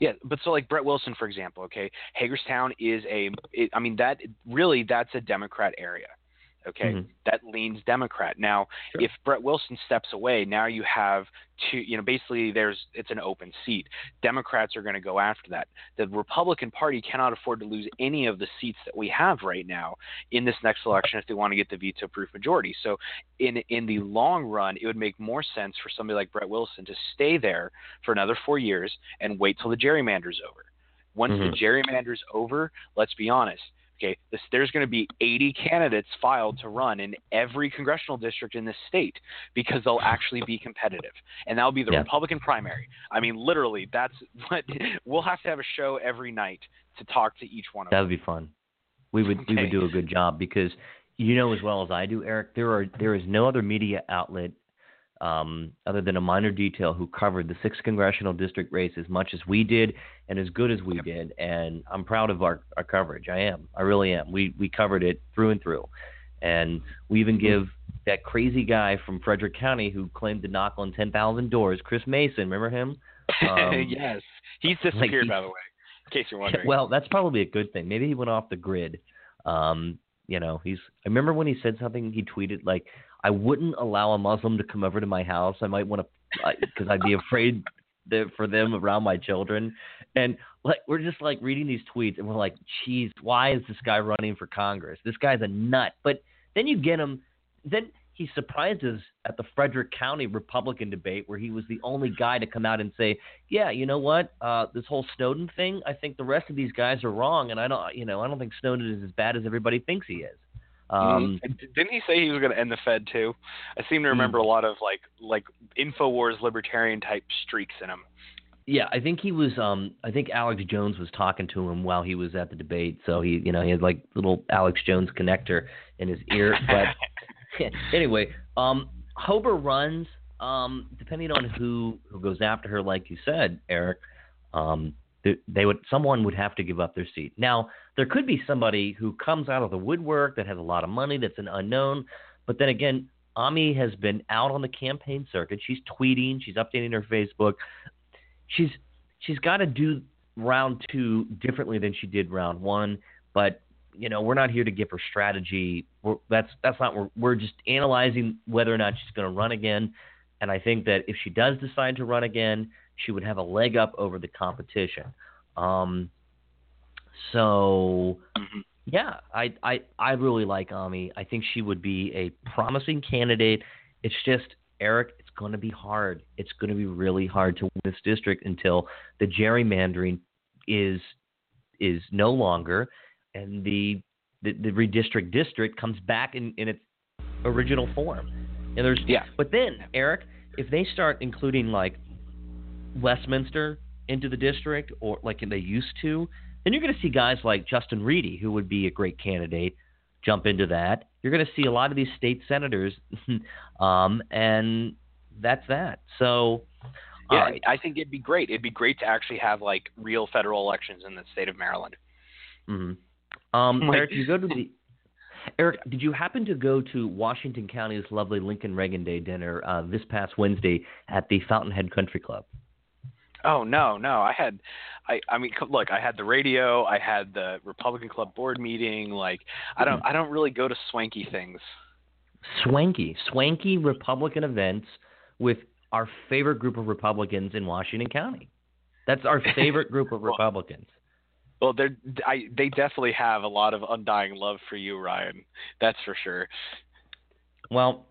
Yeah, but so like Brett Wilson, for example, okay, Hagerstown is a, it, I mean that really that's a Democrat area. Okay, mm-hmm. that leans Democrat. Now, sure. if Brett Wilson steps away, now you have two. You know, basically, there's it's an open seat. Democrats are going to go after that. The Republican Party cannot afford to lose any of the seats that we have right now in this next election if they want to get the veto-proof majority. So, in in the long run, it would make more sense for somebody like Brett Wilson to stay there for another four years and wait till the gerrymander's over. Once mm-hmm. the gerrymander's over, let's be honest okay, this, there's going to be 80 candidates filed to run in every congressional district in this state because they'll actually be competitive, and that'll be the yeah. Republican primary. I mean, literally, that's what we'll have to have a show every night to talk to each one of that them. That would be fun. We would okay. we would do a good job because you know as well as I do, Eric. There are there is no other media outlet um, other than a Miner Detail, who covered the sixth congressional district race as much as we did and as good as we did. And I'm proud of our, our coverage. I am. I really am. We we covered it through and through, and we even give that crazy guy from Frederick County who claimed to knock on 10,000 doors, Chris Mason. Remember him? Um, yes, he's disappeared like by the way. In case you're wondering. Well, that's probably a good thing. Maybe he went off the grid. Um, you know, he's. I remember when he said something. He tweeted like, I wouldn't allow a Muslim to come over to my house. I might want to, because I'd be afraid that for them around my children. And like we're just like reading these tweets, and we're like, "Geez, why is this guy running for Congress? This guy's a nut." But then you get him. Then he surprises at the Frederick County Republican debate, where he was the only guy to come out and say, "Yeah, you know what? Uh, this whole Snowden thing. I think the rest of these guys are wrong, and I don't, you know, I don't think Snowden is as bad as everybody thinks he is." Um, mm-hmm. Didn't he say he was going to end the Fed too? I seem to remember mm. a lot of like like Infowars libertarian type streaks in him. Yeah, I think he was. Um, I think Alex Jones was talking to him while he was at the debate. So he, you know, he had like little Alex Jones connector in his ear. But anyway, um, Hoeber runs. Um, depending on who who goes after her, like you said, Eric. Um, they would someone would have to give up their seat. Now, there could be somebody who comes out of the woodwork that has a lot of money that's an unknown, but then again, Amie has been out on the campaign circuit. She's tweeting, she's updating her Facebook. She's she's got to do round 2 differently than she did round 1, but you know, we're not here to give her strategy. We're, that's that's not we're, we're just analyzing whether or not she's going to run again. And I think that if she does decide to run again, she would have a leg up over the competition. Um, so mm-hmm. yeah, I, I I really like Amie. I think she would be a promising candidate. It's just Eric, it's going to be hard. It's going to be really hard to win this district until the gerrymandering is is no longer, and the the, the redistrict district comes back in, in its original form. And there's yeah. But then Eric, if they start including like Westminster into the district, or like they used to, then you're going to see guys like Justin Ready, who would be a great candidate, jump into that. You're going to see a lot of these state senators, um, and that's that. So, yeah, right. I think it'd be great. It'd be great to actually have like real federal elections in the state of Maryland. Mm-hmm. Um, Eric, you go to the Eric, did you happen to go to Washington County's lovely Lincoln Reagan Day dinner uh, this past Wednesday at the Fountainhead Country Club? Oh no, no. I had, I, I mean, look, I had the radio, I had the Republican Club board meeting. Like, I don't, mm. I don't really go to swanky things. Swanky, swanky Republican events with our favorite group of Republicans in Washington County. That's our favorite group of Republicans. Well, they I they definitely have a lot of undying love for you, Ryan. That's for sure. Well,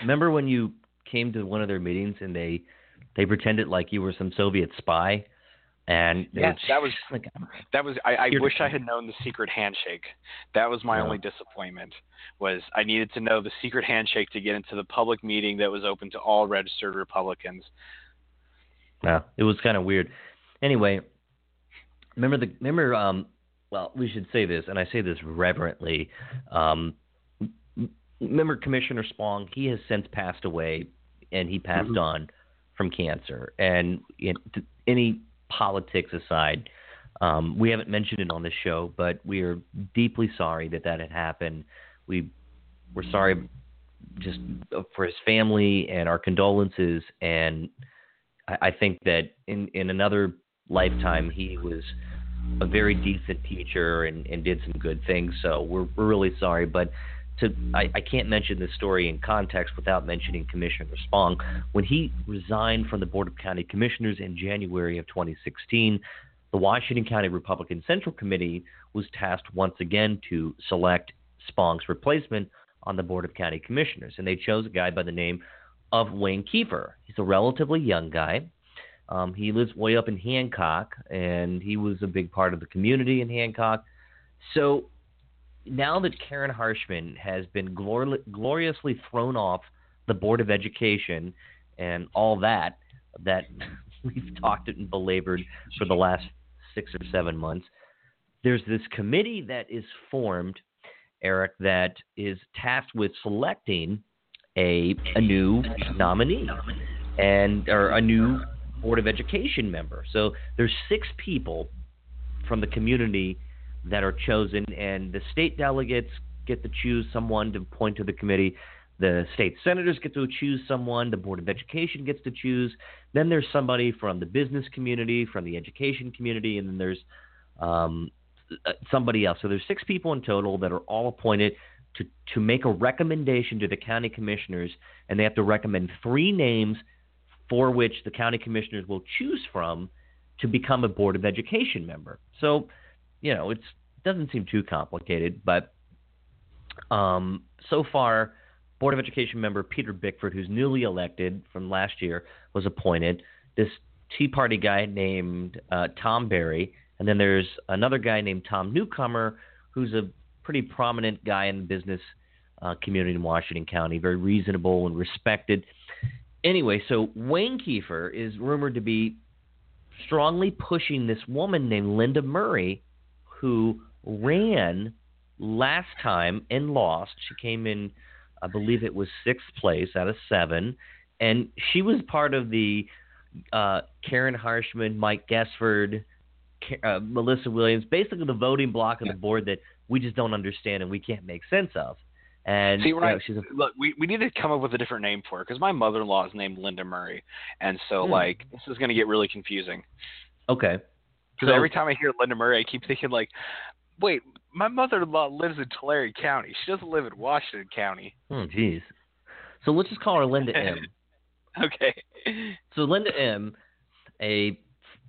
remember when you came to one of their meetings and they they pretended like you were some Soviet spy, and yeah, that was like that was. I, I wish I had known the secret handshake. That was my Yeah. only disappointment. Was I needed to know the secret handshake to get into the public meeting that was open to all registered Republicans. Yeah, it was kind of weird. Anyway, remember the remember um well, we should say this and I say this reverently. Um remember Commissioner Spong, he has since passed away and he passed Mhm. on from cancer. And in, t- any politics aside, um, we haven't mentioned it on the show, but we are deeply sorry that that had happened. We we're sorry just for his family and our condolences and I, I think that in in another lifetime he was a very decent teacher and, and did some good things. So we're we're really sorry, but to I, I can't mention this story in context without mentioning Commissioner Spong. When he resigned from the Board of County Commissioners in January of 2016, the Washington County Republican Central Committee was tasked once again to select Spong's replacement on the Board of County Commissioners, and they chose a guy by the name of Wayne Keefer. He's a relatively young guy. Um, he lives way up in Hancock, and he was a big part of the community in Hancock. So now that Karen Harshman has been glor- gloriously thrown off the Board of Education and all that, that we've talked and belabored for the last six or seven months, there's this committee that is formed, Eric, that is tasked with selecting a a new nominee and or a new board of education member. So there's six people from the community that are chosen, and the state delegates get to choose someone to appoint to the committee. The state senators get to choose someone. The board of education gets to choose. Then there's somebody from the business community, from the education community, and then there's um, uh, somebody else. So there's six people in total that are all appointed to to make a recommendation to the county commissioners, and they have to recommend three names for which the county commissioners will choose from to become a board of education member. So, you know, it doesn't seem too complicated, but um, so far, board of education member Peter Bickford, who's newly elected from last year, was appointed. This Tea Party guy named uh, Tom Barry, and then there's another guy named Tom Newcomer, who's a pretty prominent guy in the business uh, community in Washington County, very reasonable and respected. Anyway, so Wayne Keefer is rumored to be strongly pushing this woman named Linda Murray, who ran last time and lost. She came in, I believe it was sixth place out of seven, and she was part of the uh, Karen Harshman, Mike Guessford, uh, Melissa Williams, basically the voting block of the board that we just don't understand and we can't make sense of. And See, you know, she's a look, we we need to come up with a different name for her because my mother-in-law is named Linda Murray, and so Hmm. like this is going to get really confusing. okay. Because So- every time I hear Linda Murray, I keep thinking like, wait, my mother-in-law lives in Tulare County. She doesn't live in Washington County. Oh, jeez. So let's just call her Linda M. Okay. So Linda M, a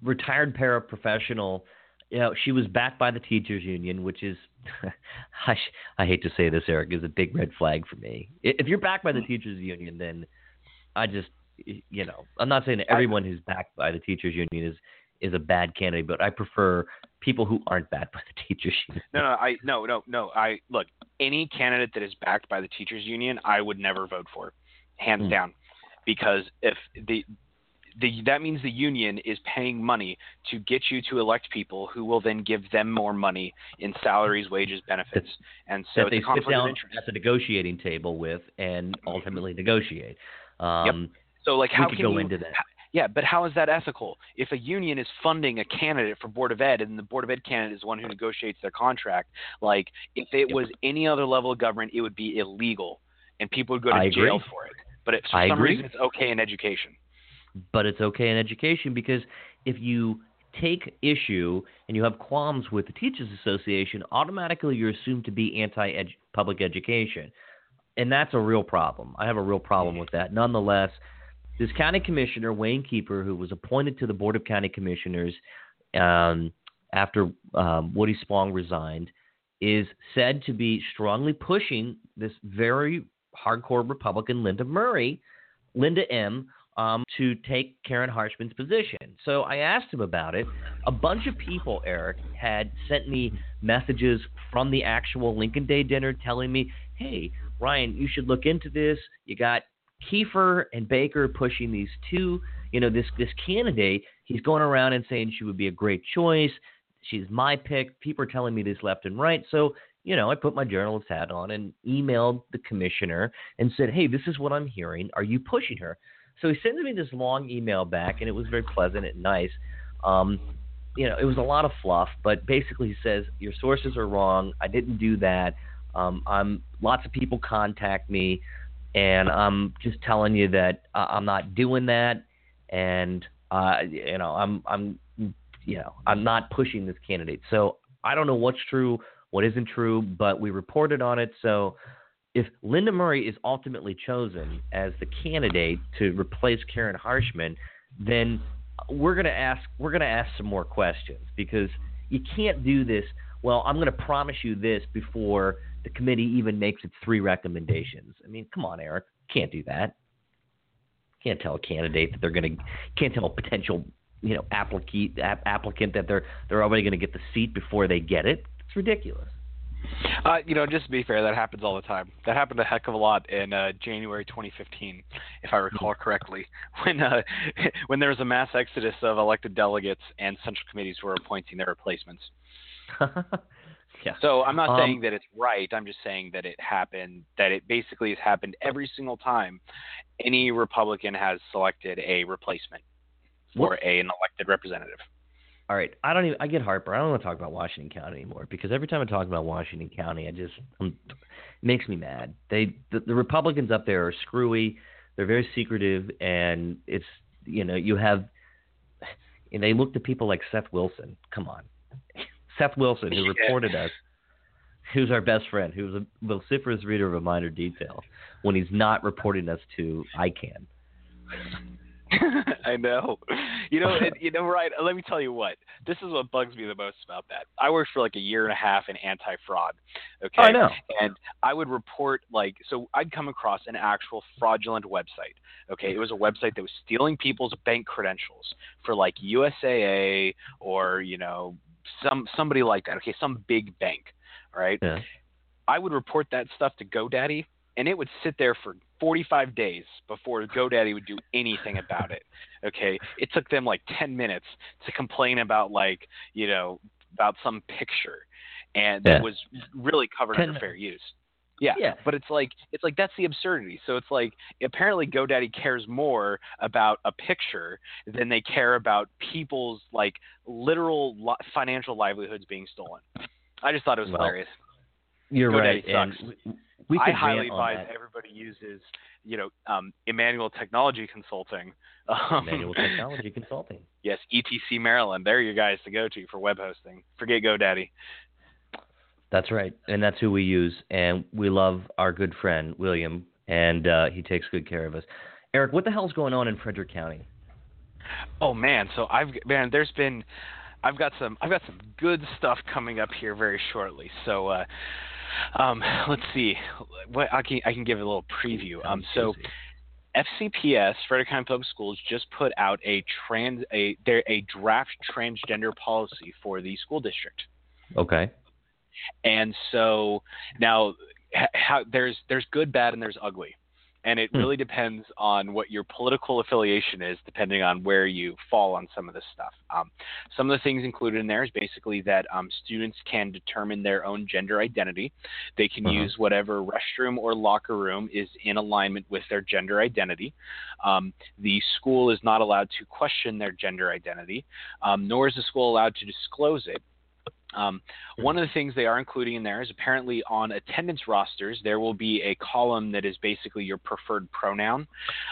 retired paraprofessional, you know, she was backed by the teachers union, which is, I, sh- I hate to say this, Eric, is a big red flag for me. If you're backed by the hmm. teachers union, then I just, you know, I'm not saying that everyone who's backed by the teachers union is is a bad candidate, but I prefer people who aren't backed by the teachers union. No, no, I no, no, no. I look any candidate that is backed by the teachers union, I would never vote for, hands Hmm. down, because if the the that means the union is paying money to get you to elect people who will then give them more money in salaries, wages, benefits, and so that they sit down at the negotiating table with and ultimately negotiate. Um, So like, we how could can go you? into that. Yeah, but how is that ethical? If a union is funding a candidate for Board of Ed and the Board of Ed candidate is the one who negotiates their contract, like if it was any other level of government, it would be illegal and people would go to I jail agree. for it. But if for I some agree. reason it's okay in education. but it's okay in education because if you take issue and you have qualms with the teachers association automatically you're assumed to be anti public education and that's a real problem i have a real problem mm. with that nonetheless this county commissioner wayne keefer who was appointed to the board of county commissioners um, after um, Woody Spong resigned, is said to be strongly pushing this very hardcore Republican Linda Murray, Linda M, um, to take Karen Harshman's position. So I asked him about it. A bunch of people, Eric, had sent me messages from the actual Lincoln Day dinner telling me, hey, Ryan, you should look into this. You got Keefer and Baker pushing these two, you know, this this candidate. He's going around and saying she would be a great choice. She's my pick. People are telling me this left and right. So, you know, I put my journalist hat on and emailed the commissioner and said, hey, this is what I'm hearing. Are you pushing her? So he sends me this long email back, and it was very pleasant and nice. Um, you know, it was a lot of fluff, but basically he says your sources are wrong. I didn't do that. Um, I'm lots of people contact me, and I'm just telling you that uh, I'm not doing that, and uh, you know, I'm I'm you know, I'm not pushing this candidate. So I don't know what's true, what isn't true, but we reported on it. So if Linda Murray is ultimately chosen as the candidate to replace Karen Harshman, then we're to ask we're to ask some more questions because you can't do this. Well, I'm going to promise you this before the committee even makes its three recommendations. I mean, come on, Eric, can't do that. Can't tell a candidate that they're going to can't tell a potential you know applicant applicant that they're they're already going to get the seat before they get it. It's ridiculous. Uh, you know, just to be fair, that happens all the time. That happened a heck of a lot in uh, January 2015, if I recall correctly, when uh, when there was a mass exodus of elected delegates and central committees were appointing their replacements. yeah. So I'm not um, saying that it's right. I'm just saying that it happened. That it basically has happened every single time any Republican has selected a replacement for a, an elected representative. All right, I don't even. I get Harper. I don't want to talk about Washington County anymore because every time I talk about Washington County, I just it makes me mad. They the, the Republicans up there are screwy. They're very secretive, and it's you know you have. And they look to people like Seth Wilson. Come on, Seth Wilson, who reported us, who's our best friend, who's a vociferous reader of a Miner Detail, when he's not reporting us to ICANN. I know. You know, and, you know, right? Let me tell you what. This is what bugs me the most about that. I worked for like a year and a half in anti-fraud. Okay. Oh, I know. And I would report like, so I'd come across an actual fraudulent website. Okay, it was a website that was stealing people's bank credentials for like USAA or you know some somebody like that. Okay, some big bank. Right. Yeah. I would report that stuff to GoDaddy, and it would sit there for 45 days before GoDaddy would do anything about it. Okay, it took them like 10 minutes to complain about like you know about some picture, and Yeah. that was really covered 10 under fair use. Yeah, Yeah. but it's like it's like that's the absurdity. So it's like apparently GoDaddy cares more about a picture than they care about people's like literal li- financial livelihoods being stolen. I just thought it was Well, hilarious. You're GoDaddy right, and sucks. we, we I could highly advise that. everybody uses, you know, um, Emmanuel Technology Consulting. Um, Manual Technology Consulting. yes, ETC Maryland. They're your guys to go to for web hosting. Forget GoDaddy. That's right, and that's who we use, and we love our good friend William, and uh, he takes good care of us. Eric, what the hell's going on in Frederick County? Oh man, so I've man, there's been, I've got some, I've got some good stuff coming up here very shortly. So, uh, um, let's see, what I can I can give a little preview. Um, so. FCPS, Frederick County Public Schools, just put out a trans a their a draft transgender policy for the school district. Okay. And so now, how there's there's good, bad, and there's ugly, and it Hmm. really depends on what your political affiliation is, depending on where you fall on some of this stuff. Um, some of the things included in there is basically that um, students can determine their own gender identity. They can Uh-huh. use whatever restroom or locker room is in alignment with their gender identity. Um, the school is not allowed to question their gender identity, um, nor is the school allowed to disclose it. Um, one of the things they are including in there is apparently on attendance rosters, there will be a column that is basically your preferred pronoun.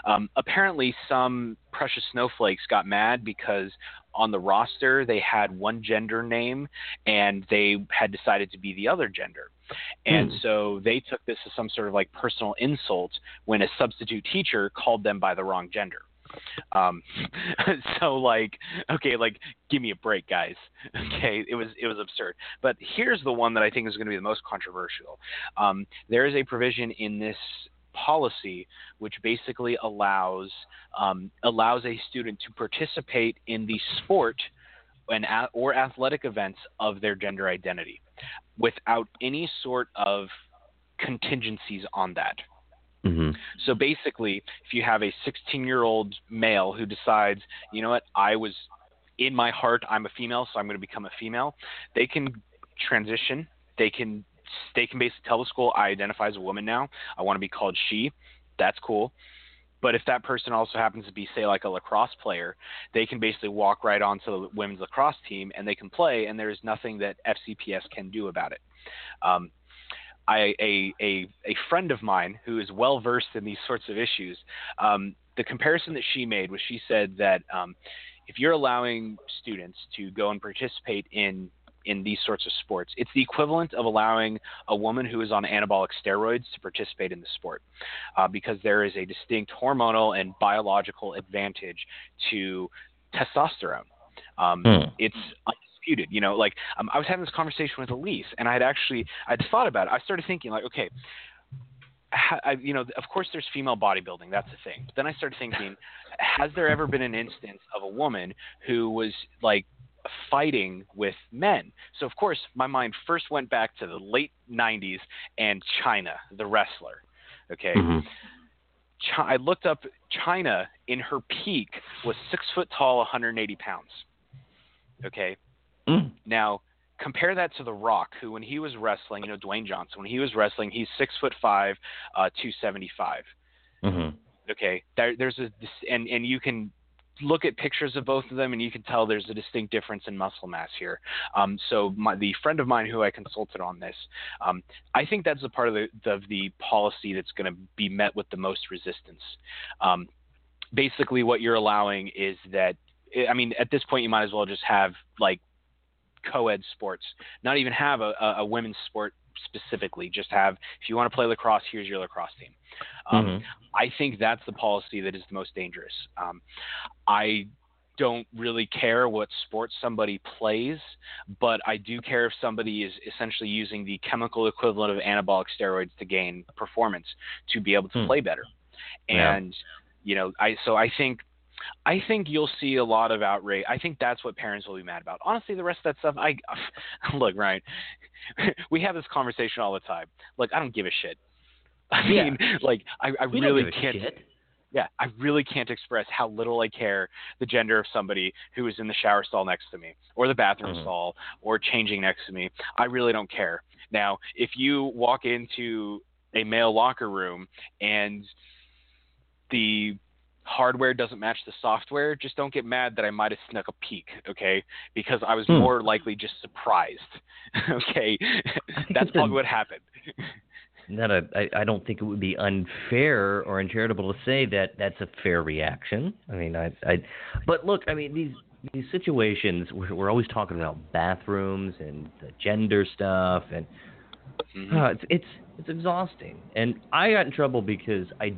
Um, apparently, some precious snowflakes got mad because on the roster they had one gender name and they had decided to be the other gender. And Hmm. so they took this as some sort of like personal insult when a substitute teacher called them by the wrong gender. Um, so like, okay, like give me a break, guys. Okay, it was it was absurd. But here's the one that I think is going to be the most controversial. Um, there is a provision in this policy which basically allows um, allows a student to participate in the sport and or athletic events of their gender identity without any sort of contingencies on that. Mm-hmm. So basically, if you have a 16 year old male who decides, you know what, I was in my heart, I'm a female, so I'm going to become a female, they can transition. They can they can basically tell the school, I identify as a woman now. I want to be called she. That's cool. But if that person also happens to be, say, like a lacrosse player, they can basically walk right onto the women's lacrosse team and they can play, and there's nothing that FCPS can do about it. Um, I, a, a, a friend of mine who is well versed in these sorts of issues, um, the comparison that she made was she said that um, if you're allowing students to go and participate in in these sorts of sports. It's the equivalent of allowing a woman who is on anabolic steroids to participate in the sport uh, because there is a distinct hormonal and biological advantage to testosterone. Um, Hmm. It's undisputed. You know, like um, I was having this conversation with Elise, and I had actually I'd thought about it. I started thinking like, okay. ha- I, you know, of course, there's female bodybuilding. That's the thing. But then I started thinking, has there ever been an instance of a woman who was like fighting with men. So of course, my mind first went back to the late 90s and Chyna, the wrestler. Okay. Mhm. Chi- I looked up Chyna in her peak was six foot tall, 180 pounds. Okay. Mm. Now compare that to The Rock, who when he was wrestling, you know, Dwayne Johnson, when he was wrestling, he's six foot five, uh, 275 Mhm. okay there, there's a and and you can look at pictures of both of them and you can tell there's a distinct difference in muscle mass here um, so my, the friend of mine who i consulted on this um, i think that's a part of the, of the policy that's going to be met with the most resistance um, basically what you're allowing is that i mean at this point you might as well just have like co-ed sports not even have a, a, a women's sport specifically just have if you want to play lacrosse here's your lacrosse team um, Mhm. I think that's the policy that is the most dangerous. Um, I don't really care what sport somebody plays, but I do care if somebody is essentially using the chemical equivalent of anabolic steroids to gain performance to be able to Hmm. play better. Yeah. And you know, I so I think I think you'll see a lot of outrage. I think that's what parents will be mad about. Honestly, the rest of that stuff, I look Ryan. We have this conversation all the time. Like, I don't give a shit. I Yeah. mean, like, I, I We really can't shit. yeah, I really can't express how little I care the gender of somebody who is in the shower stall next to me, or the bathroom Mhm. stall, or changing next to me. I really don't care. Now, if you walk into a male locker room and the hardware doesn't match the software, just don't get mad that I might have snuck a peek, okay? Because I was Hmm. more likely just surprised, okay? That's probably what happened. Not a, I, I don't think it would be unfair or uncharitable to say that that's a fair reaction. I mean, I, I, but look, I mean these these situations we're, we're always talking about bathrooms and the gender stuff, and Mhm. uh, it's it's it's exhausting. And I got in trouble because I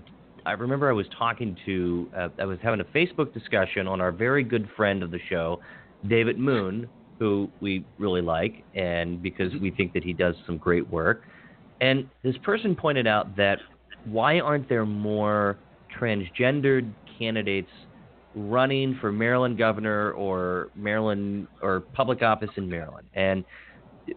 I remember I was talking to uh, I was having a Facebook discussion on our very good friend of the show, David Moon, who we really like, and because we think that he does some great work. And this person pointed out that why aren't there more transgendered candidates running for Maryland governor or Maryland or public office in Maryland? And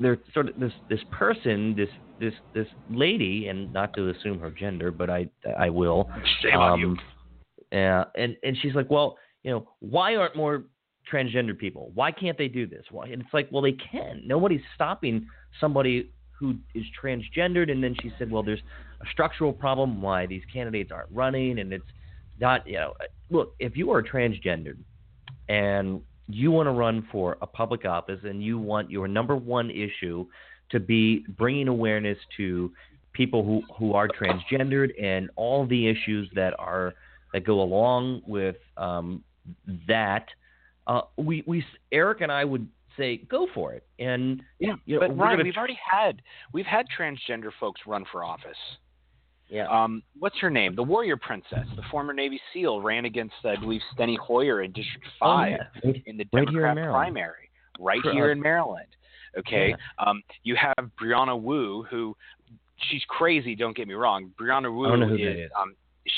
they're sort of this this person, this this this lady, and not to assume her gender, but I I will. Shame on you. Um, Yeah, and and she's like, well, you know, why aren't more transgender people? Why can't they do this? Why? And it's like, well, they can. Nobody's stopping somebody who is transgendered. And then she said, well, there's a structural problem why these candidates aren't running, and it's not, you know, look, if you are transgendered and you want to run for a public office and you want your number one issue to be bringing awareness to people who, who are transgendered and all the issues that are that go along with um, that, uh, we we Eric and I would say go for it. And Yeah, you know, but Ryan, we've already had we've had transgender folks run for office. Yeah. Um, what's her name? The Warrior Princess, the former Navy SEAL, ran against, I believe, Steny Hoyer in District Oh, Five yeah. In the right in Democrat Maryland. primary, right here in Maryland. Okay. Um, you have Brianna Wu, who she's crazy. Don't get me wrong. Brianna Wu don't know who is, that is. Um,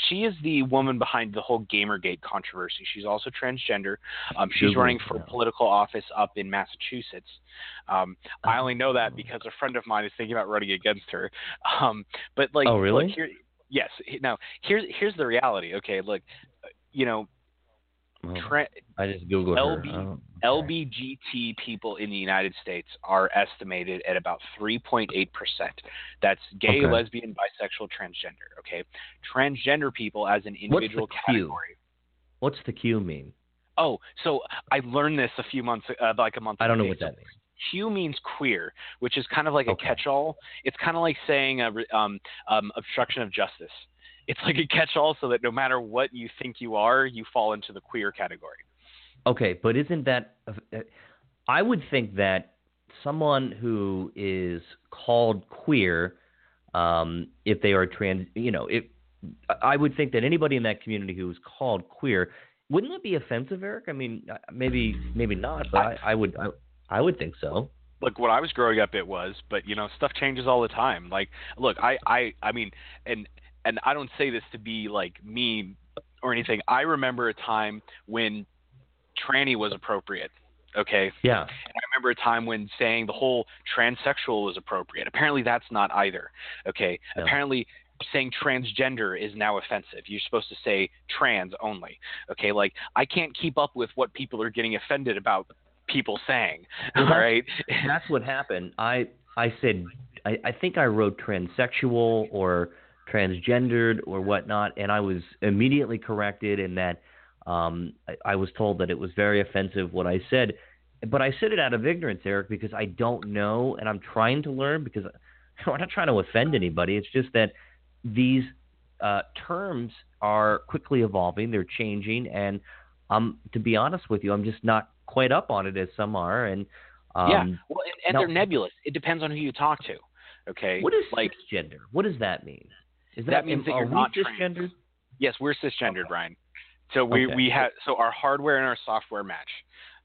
she is the woman behind the whole GamerGate controversy. She's also transgender. Um, she's running for now. political office up in Massachusetts. Um, I only know that because a friend of mine is thinking about running against her. Um, but like, Oh, really? here, yes. Now, here's here's the reality. Okay, look, uh, you know, Well, tra- I just googled LB. LBGT people in the United States are estimated at about 3.8%. That's gay, Okay. lesbian, bisexual, transgender. Okay. Transgender people as an individual What's individual Q? What's the Q mean? Oh, so I learned this a few months, uh, like a month I don't know what that means. Q means queer, which is kind of like a catch-all. It's kind of like saying a, um, um, obstruction of justice. It's like a catch-all, so that no matter what you think you are, you fall into the queer category. Okay, but isn't that? I would think that someone who is called queer, um, if they are trans, you know, if I would think that anybody in that community who is called queer, wouldn't that be offensive, Eric? I mean, maybe, maybe not, but I, I would, I, I would think so. look when I was growing up it was, but you know, stuff changes all the time. Like look, I I I mean and and I don't say this to be like mean or anything. I remember a time when tranny was appropriate. Okay. Yeah. And I remember a time when saying the whole transsexual was appropriate. Apparently that's not either. Okay. No. Apparently saying transgender is now offensive. You're supposed to say trans only. Okay, like I can't keep up with what people are getting offended about people saying. Well, all that's- right. That's what happened. I I said I, I think I wrote transsexual or transgendered or whatnot, and I was immediately corrected in that um, I, I was told that it was very offensive what I said. But I said it out of ignorance, Eric, because I don't know, and I'm trying to learn. Because I'm not trying to offend anybody. It's just that these uh, terms are quickly evolving; they're changing, and um, to be honest with you, I'm just not quite up on it as some are, and um, yeah. Well, and, and now- they're nebulous. It depends on who you talk to. Okay. What is like? cisgender? What does that mean? Is That means that you're not cisgendered? Yes, we're cisgendered, Okay. Brian. So we Okay. we have so our hardware and our software match.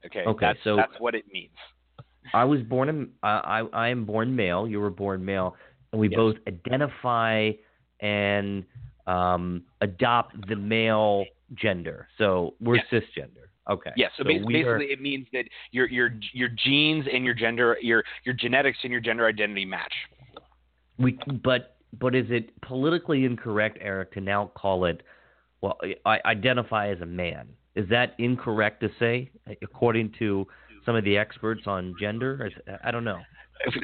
Okay. Okay, That's so- that's what it means. I was born in, I I I am born male. You were born male, and we Yes. both identify and um, adopt the male gender. So we're Yes. cisgender. Okay. Yeah, so, so bas- we basically are, it means that your your your genes and your gender your your genetics and your gender identity match. we but but is it politically incorrect, Eric, to now call it? Well, I identify as a man. Is that incorrect to say, according to some of the experts on gender? I don't know.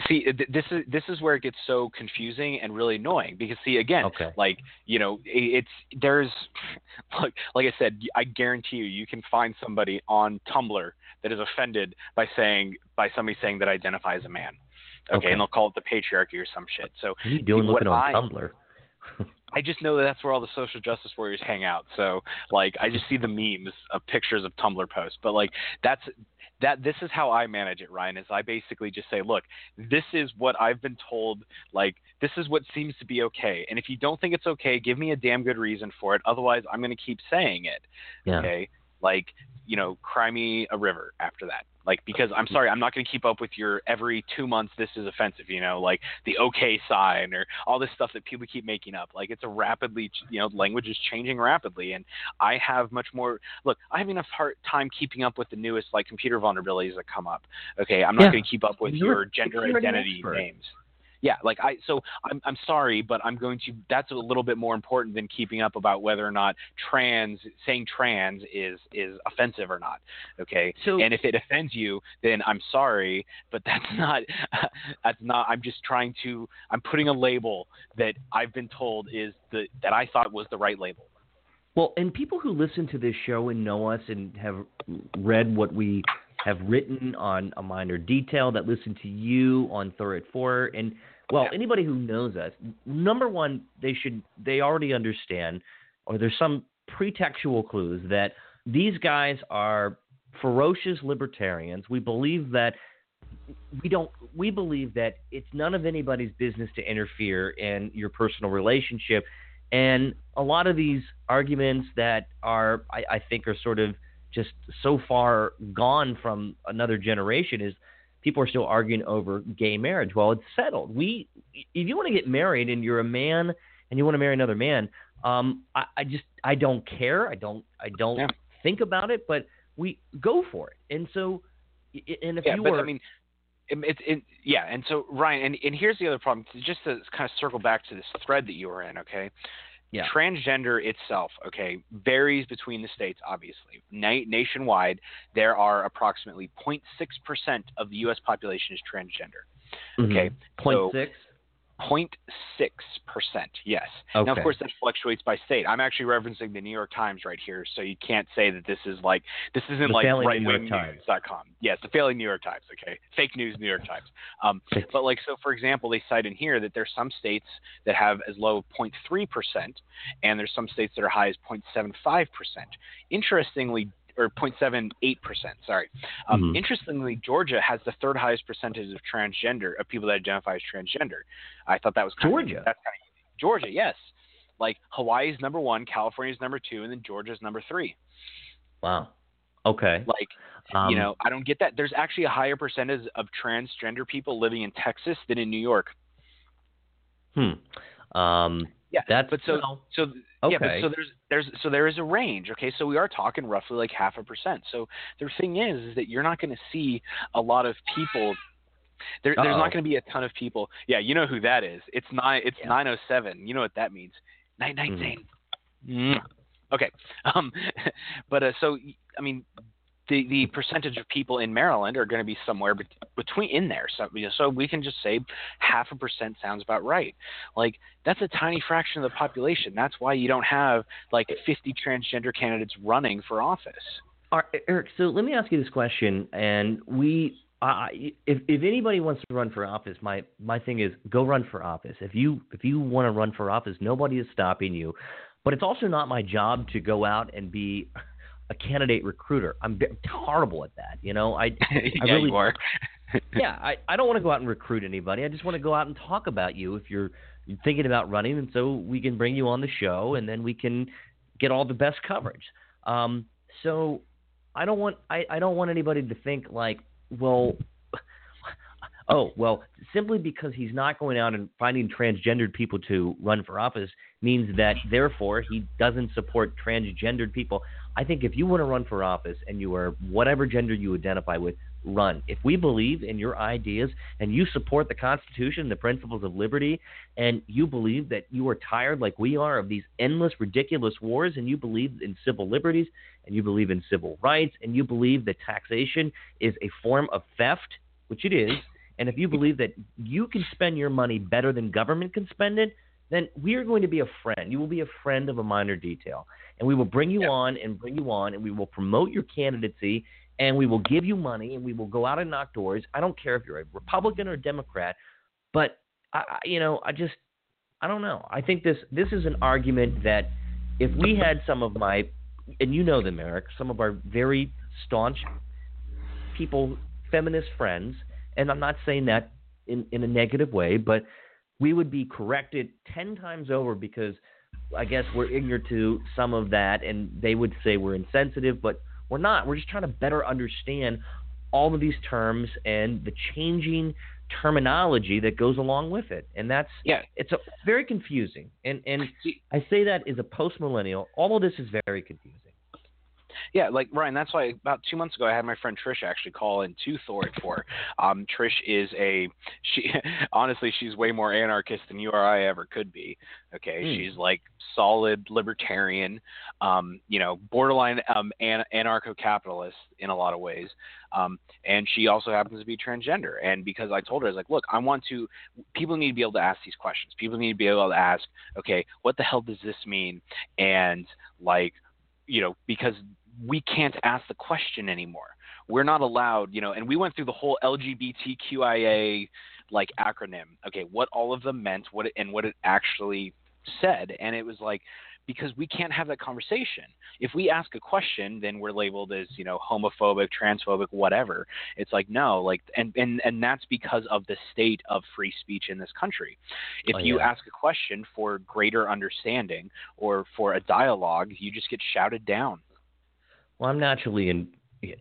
See, this is this is where it gets so confusing and really annoying because see again, Okay. like you know, it's there's like like I said, I guarantee you, you can find somebody on Tumblr that is offended by saying by somebody saying that I identify as a man. Okay, Okay. and they'll call it the patriarchy or some shit. So What are you doing looking on I- Tumblr? I just know that that's where all the social justice warriors hang out. So like I just see the memes of pictures of Tumblr posts. But like that's that this is how I manage it, Ryan, is I basically just say, look, this is what I've been told, like this is what seems to be okay. And if you don't think it's okay, give me a damn good reason for it. Otherwise I'm gonna keep saying it. Yeah. Okay. Like, you know, cry me a river after that. Like because I'm sorry, I'm not going to keep up with your every two months. This is offensive, you know, like the okay sign or all this stuff that people keep making up. Like it's a rapidly, you know, language is changing rapidly, and I have much more. Look, I have enough hard time keeping up with the newest like computer vulnerabilities that come up. Okay, I'm not Yeah. going to keep up with You're your gender identity names. Yeah, like I so I'm I'm sorry, but I'm going to that's a little bit more important than keeping up about whether or not trans saying trans is is offensive or not. Okay? So and if it offends you, then I'm sorry, but that's not that's not I'm just trying to I'm putting a label that I've been told is the that I thought was the right label. Well, and people who listen to this show and know us and have read what we have written on a Miner Detail, that listen to you on Thor at Four, and well, anybody who knows us, number one, they should they already understand, or there's some pretextual clues that these guys are ferocious libertarians. We believe that we don't we believe that it's none of anybody's business to interfere in your personal relationship and a lot of these arguments that are I, I think are sort of just so far gone from another generation is people are still arguing over gay marriage. Well it's settled. We if you want to get married and you're a man and you want to marry another man um i, I just i don't care. I don't i don't Yeah. think about it but we go for it. And so and if yeah, you but were I mean, it, it, yeah, and so Ryan, and, and here's the other problem. Just to kind of circle back to this thread that you were in, okay? Yeah. Transgender itself, okay, varies between the states. Obviously, Na- nationwide, there are approximately 0.6 percent of the U.S. population is transgender. Okay, Mhm. Point so- six 0.6 percent, yes. Okay. Now, of course, that fluctuates by state. I'm actually referencing the New York Times right here, so you can't say that this is like this isn't The like failing right New York wing news.com. Yes, the failing New York Times. Okay, fake news New York Times. Um, but like so, for example, they cite in here that there's some states that have as low as 0.3 percent, and there's some states that are high as 0.75 percent. Interestingly. Or 0.78 percent. Sorry. Um, Mhm. Interestingly, Georgia has the third highest percentage of transgender of people that identify as transgender. I thought that was kind Georgia? Of, that's kind of. Georgia, yes. Like Hawaii's number one, California's number two, and then Georgia's number three. wow okay Like, Um, you know, I don't get that. There's actually a higher percentage of transgender people living in Texas than in New York. hmm um Yeah, that's but so so yeah, but so there's there's so there is a range. Okay, so we are talking roughly like half a percent. So the thing is, is that you're not going to see a lot of people. There, there's not going to be a ton of people. Yeah, you know who that is. It's nine. It's Yeah. nine oh seven. You know what that means. Night Mhm. Zane. Mwah. Okay, um, but uh, so I mean, the the percentage of people in Maryland are going to be somewhere bet- between in there. So you know, so we can just say half a percent sounds about right. Like that's a tiny fraction of the population. That's why you don't have like 50 transgender candidates running for office. Right, Eric, so let me ask you this question, and we, I if if anybody wants to run for office, my my thing is go run for office. If you if you want to run for office, nobody is stopping you. But it's also not my job to go out and be a candidate recruiter. I'm ve- horrible at that. You know, I yeah, really- you are. yeah, I, I don't want to go out and recruit anybody. I just want to go out and talk about you if you're you're thinking about running, and so we can bring you on the show, and then we can get all the best coverage. Um, so I don't want I, I don't want anybody to think like, well, oh well, simply because he's not going out and finding transgendered people to run for office means that therefore he doesn't support transgendered people. I think if you want to run for office and you are whatever gender you identify with, run. If we believe in your ideas and you support the Constitution, the principles of liberty, and you believe that you are tired, like we are, of these endless, ridiculous wars, and you believe in civil liberties, and you believe in civil rights, and you believe that taxation is a form of theft, which it is, and if you believe that you can spend your money better than government can spend it, then we are going to be a friend. You will be a friend of a Miner Detail. And we will bring you Yeah. on and bring you on, and we will promote your candidacy, and we will give you money, and we will go out and knock doors. I don't care if you're a Republican or a Democrat, but I, I- you know, I just, I don't know. I think this this is an argument that if we had some of my, and you know them, Eric, some of our very staunch people, feminist friends, and I'm not saying that in in a negative way, but we would be corrected ten times over because I guess we're ignorant to some of that, and they would say we're insensitive, but we're not. We're just trying to better understand all of these terms and the changing terminology that goes along with it, and that's Yeah. it's a, very confusing. And and I say that as a post millennial, all of this is very confusing. Yeah, like Ryan, that's why about two months ago I had my friend Trish actually call in to Thor for. Um, Trish is a she honestly she's way more anarchist than you or I ever could be. Okay, Hmm. she's like solid libertarian, um, you know, borderline um, an- anarcho-capitalist in a lot of ways. Um, and she also happens to be transgender. And because I told her, I was like, look, I want to. People need to be able to ask these questions. People need to be able to ask, okay, what the hell does this mean? And like, you know, because we can't ask the question anymore. We're not allowed, you know, and we went through the whole LGBTQIA like acronym. Okay, what all of them meant, what it, and what it actually said, and it was like because we can't have that conversation. If we ask a question, then we're labeled as you know homophobic, transphobic, whatever. It's like no, like and and and that's because of the state of free speech in this country. If Oh, you ask a question for greater understanding or for a dialogue, you just get shouted down. Well, I'm naturally in,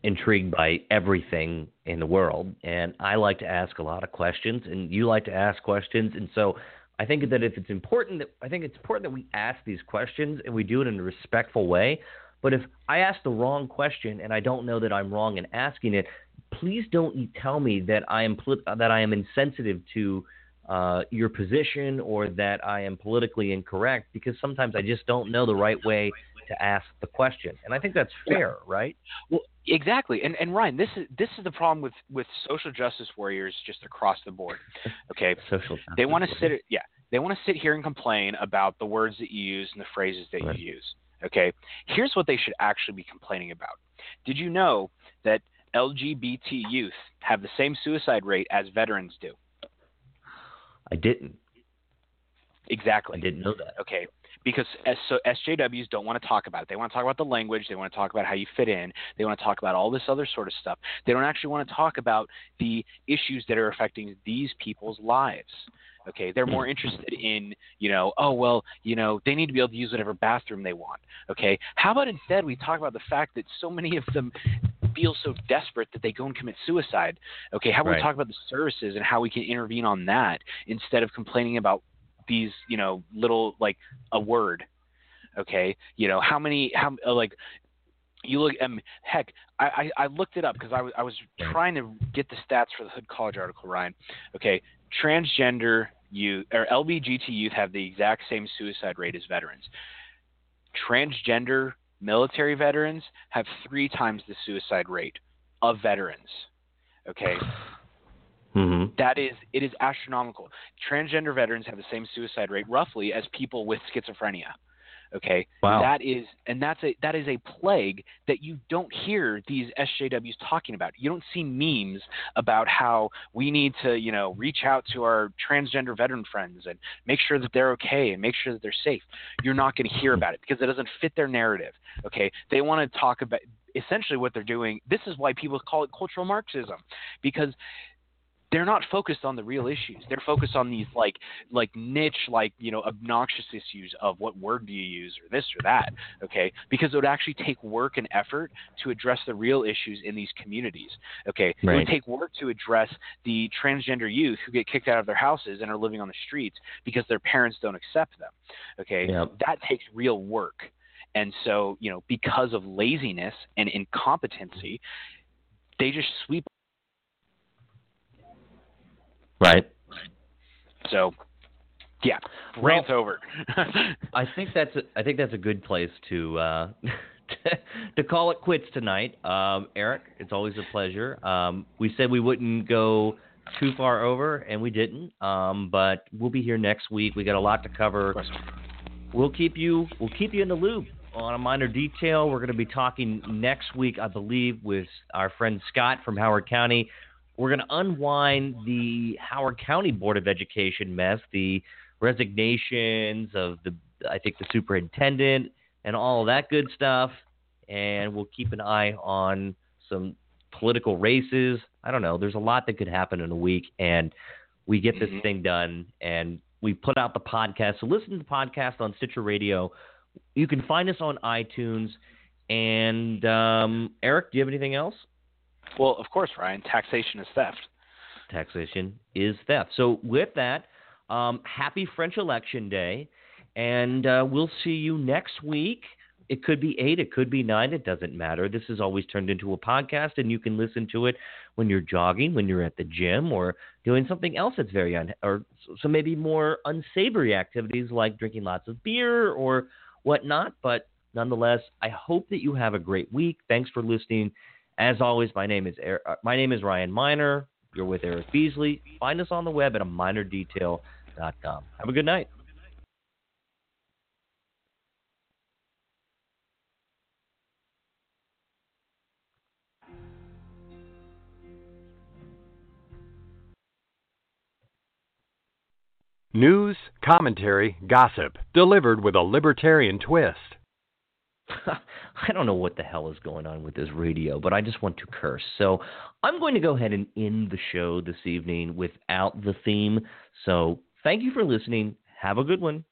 intrigued by everything in the world, and I like to ask a lot of questions, and you like to ask questions, and so I think that if it's important that I think it's important that we ask these questions and we do it in a respectful way. But if I ask the wrong question and I don't know that I'm wrong in asking it, please don't tell me that I am that I am insensitive to uh, your position or that I am politically incorrect because sometimes I just don't know the right way to ask the question, and I think that's fair, right? Well, exactly. And and Ryan, this is this is the problem with with social justice warriors just across the board. Okay, Social. they want to sit yeah they want to sit here and complain about the words that you use and the phrases that Right. you use. Okay, here's what they should actually be complaining about. Did you know that LGBT youth have the same suicide rate as veterans do? I didn't. Exactly. I didn't know that. Okay, because S- so SJWs don't want to talk about it. They want to talk about the language. They want to talk about how you fit in. They want to talk about all this other sort of stuff. They don't actually want to talk about the issues that are affecting these people's lives. Okay, they're more interested in, you know, oh well, you know, they need to be able to use whatever bathroom they want. Okay, how about instead we talk about the fact that so many of them feel so desperate that they go and commit suicide. Okay, how about Right. we talk about the services and how we can intervene on that instead of complaining about these, you know, little like a word. Okay, you know how many how uh, like you look um heck I I, I looked it up because I was I was trying to get the stats for the Hood College article Ryan. Okay, transgender youth or LBGT youth have the exact same suicide rate as veterans. Transgender military veterans have three times the suicide rate of veterans. Okay, Mm-hmm. that is it is astronomical. Transgender veterans have the same suicide rate roughly as people with schizophrenia. Okay, Wow. that is and that's a that is a plague that you don't hear these SJWs talking about. You don't see memes about how we need to you know reach out to our transgender veteran friends and make sure that they're okay and make sure that they're safe. You're not going to hear about it because it doesn't fit their narrative. Okay, they want to talk about essentially what they're doing. This is why people call it cultural Marxism because they're not focused on the real issues. They're focused on these like like niche like you know obnoxious issues of what word do you use or this or that. Okay, because it would actually take work and effort to address the real issues in these communities. Okay, it would take work to address the transgender youth who get kicked out of their houses and are living on the streets because their parents don't accept them. Okay, Yeah. that takes real work. And so, you know, because of laziness and incompetency, they just sweep. Right. So, yeah, Well- rant over. I think that's a, I think that's a good place to uh, to call it quits tonight. Um, Eric, it's always a pleasure. Um, we said we wouldn't go too far over, and we didn't. Um, but we'll be here next week. We got a lot to cover. We'll keep you we'll keep you in the loop on a Miner Detail. We're going to be talking next week, I believe, with our friend Scott from Howard County. We're going to unwind the Howard County Board of Education mess, the resignations of the I think the superintendent and all that good stuff. And we'll keep an eye on some political races. I don't know. There's a lot that could happen in a week, and we get this Mhm. thing done, and we put out the podcast. So listen to the podcast on Stitcher Radio. You can find us on iTunes. And um, Eric, do you have anything else? Well, of course, Ryan, taxation is theft. taxation is theft. So with that, um, happy French Election Day, and uh, we'll see you next week. It could be eight, it could be nine, it doesn't matter. This is always turned into a podcast, and you can listen to it when you're jogging, when you're at the gym, or doing something else that's very un or so maybe more unsavory activities like drinking lots of beer or whatnot. But nonetheless, I hope that you have a great week. Thanks for listening. As always, my name is Er- my name is Ryan Miner. You're with Eric Beasley. Find us on the web at a minerdetail.com. Have a good night. News, commentary, gossip, delivered with a libertarian twist. I don't know what the hell is going on with this radio, but I just want to curse. So I'm going to go ahead and end the show this evening without the theme. So thank you for listening. Have a good one.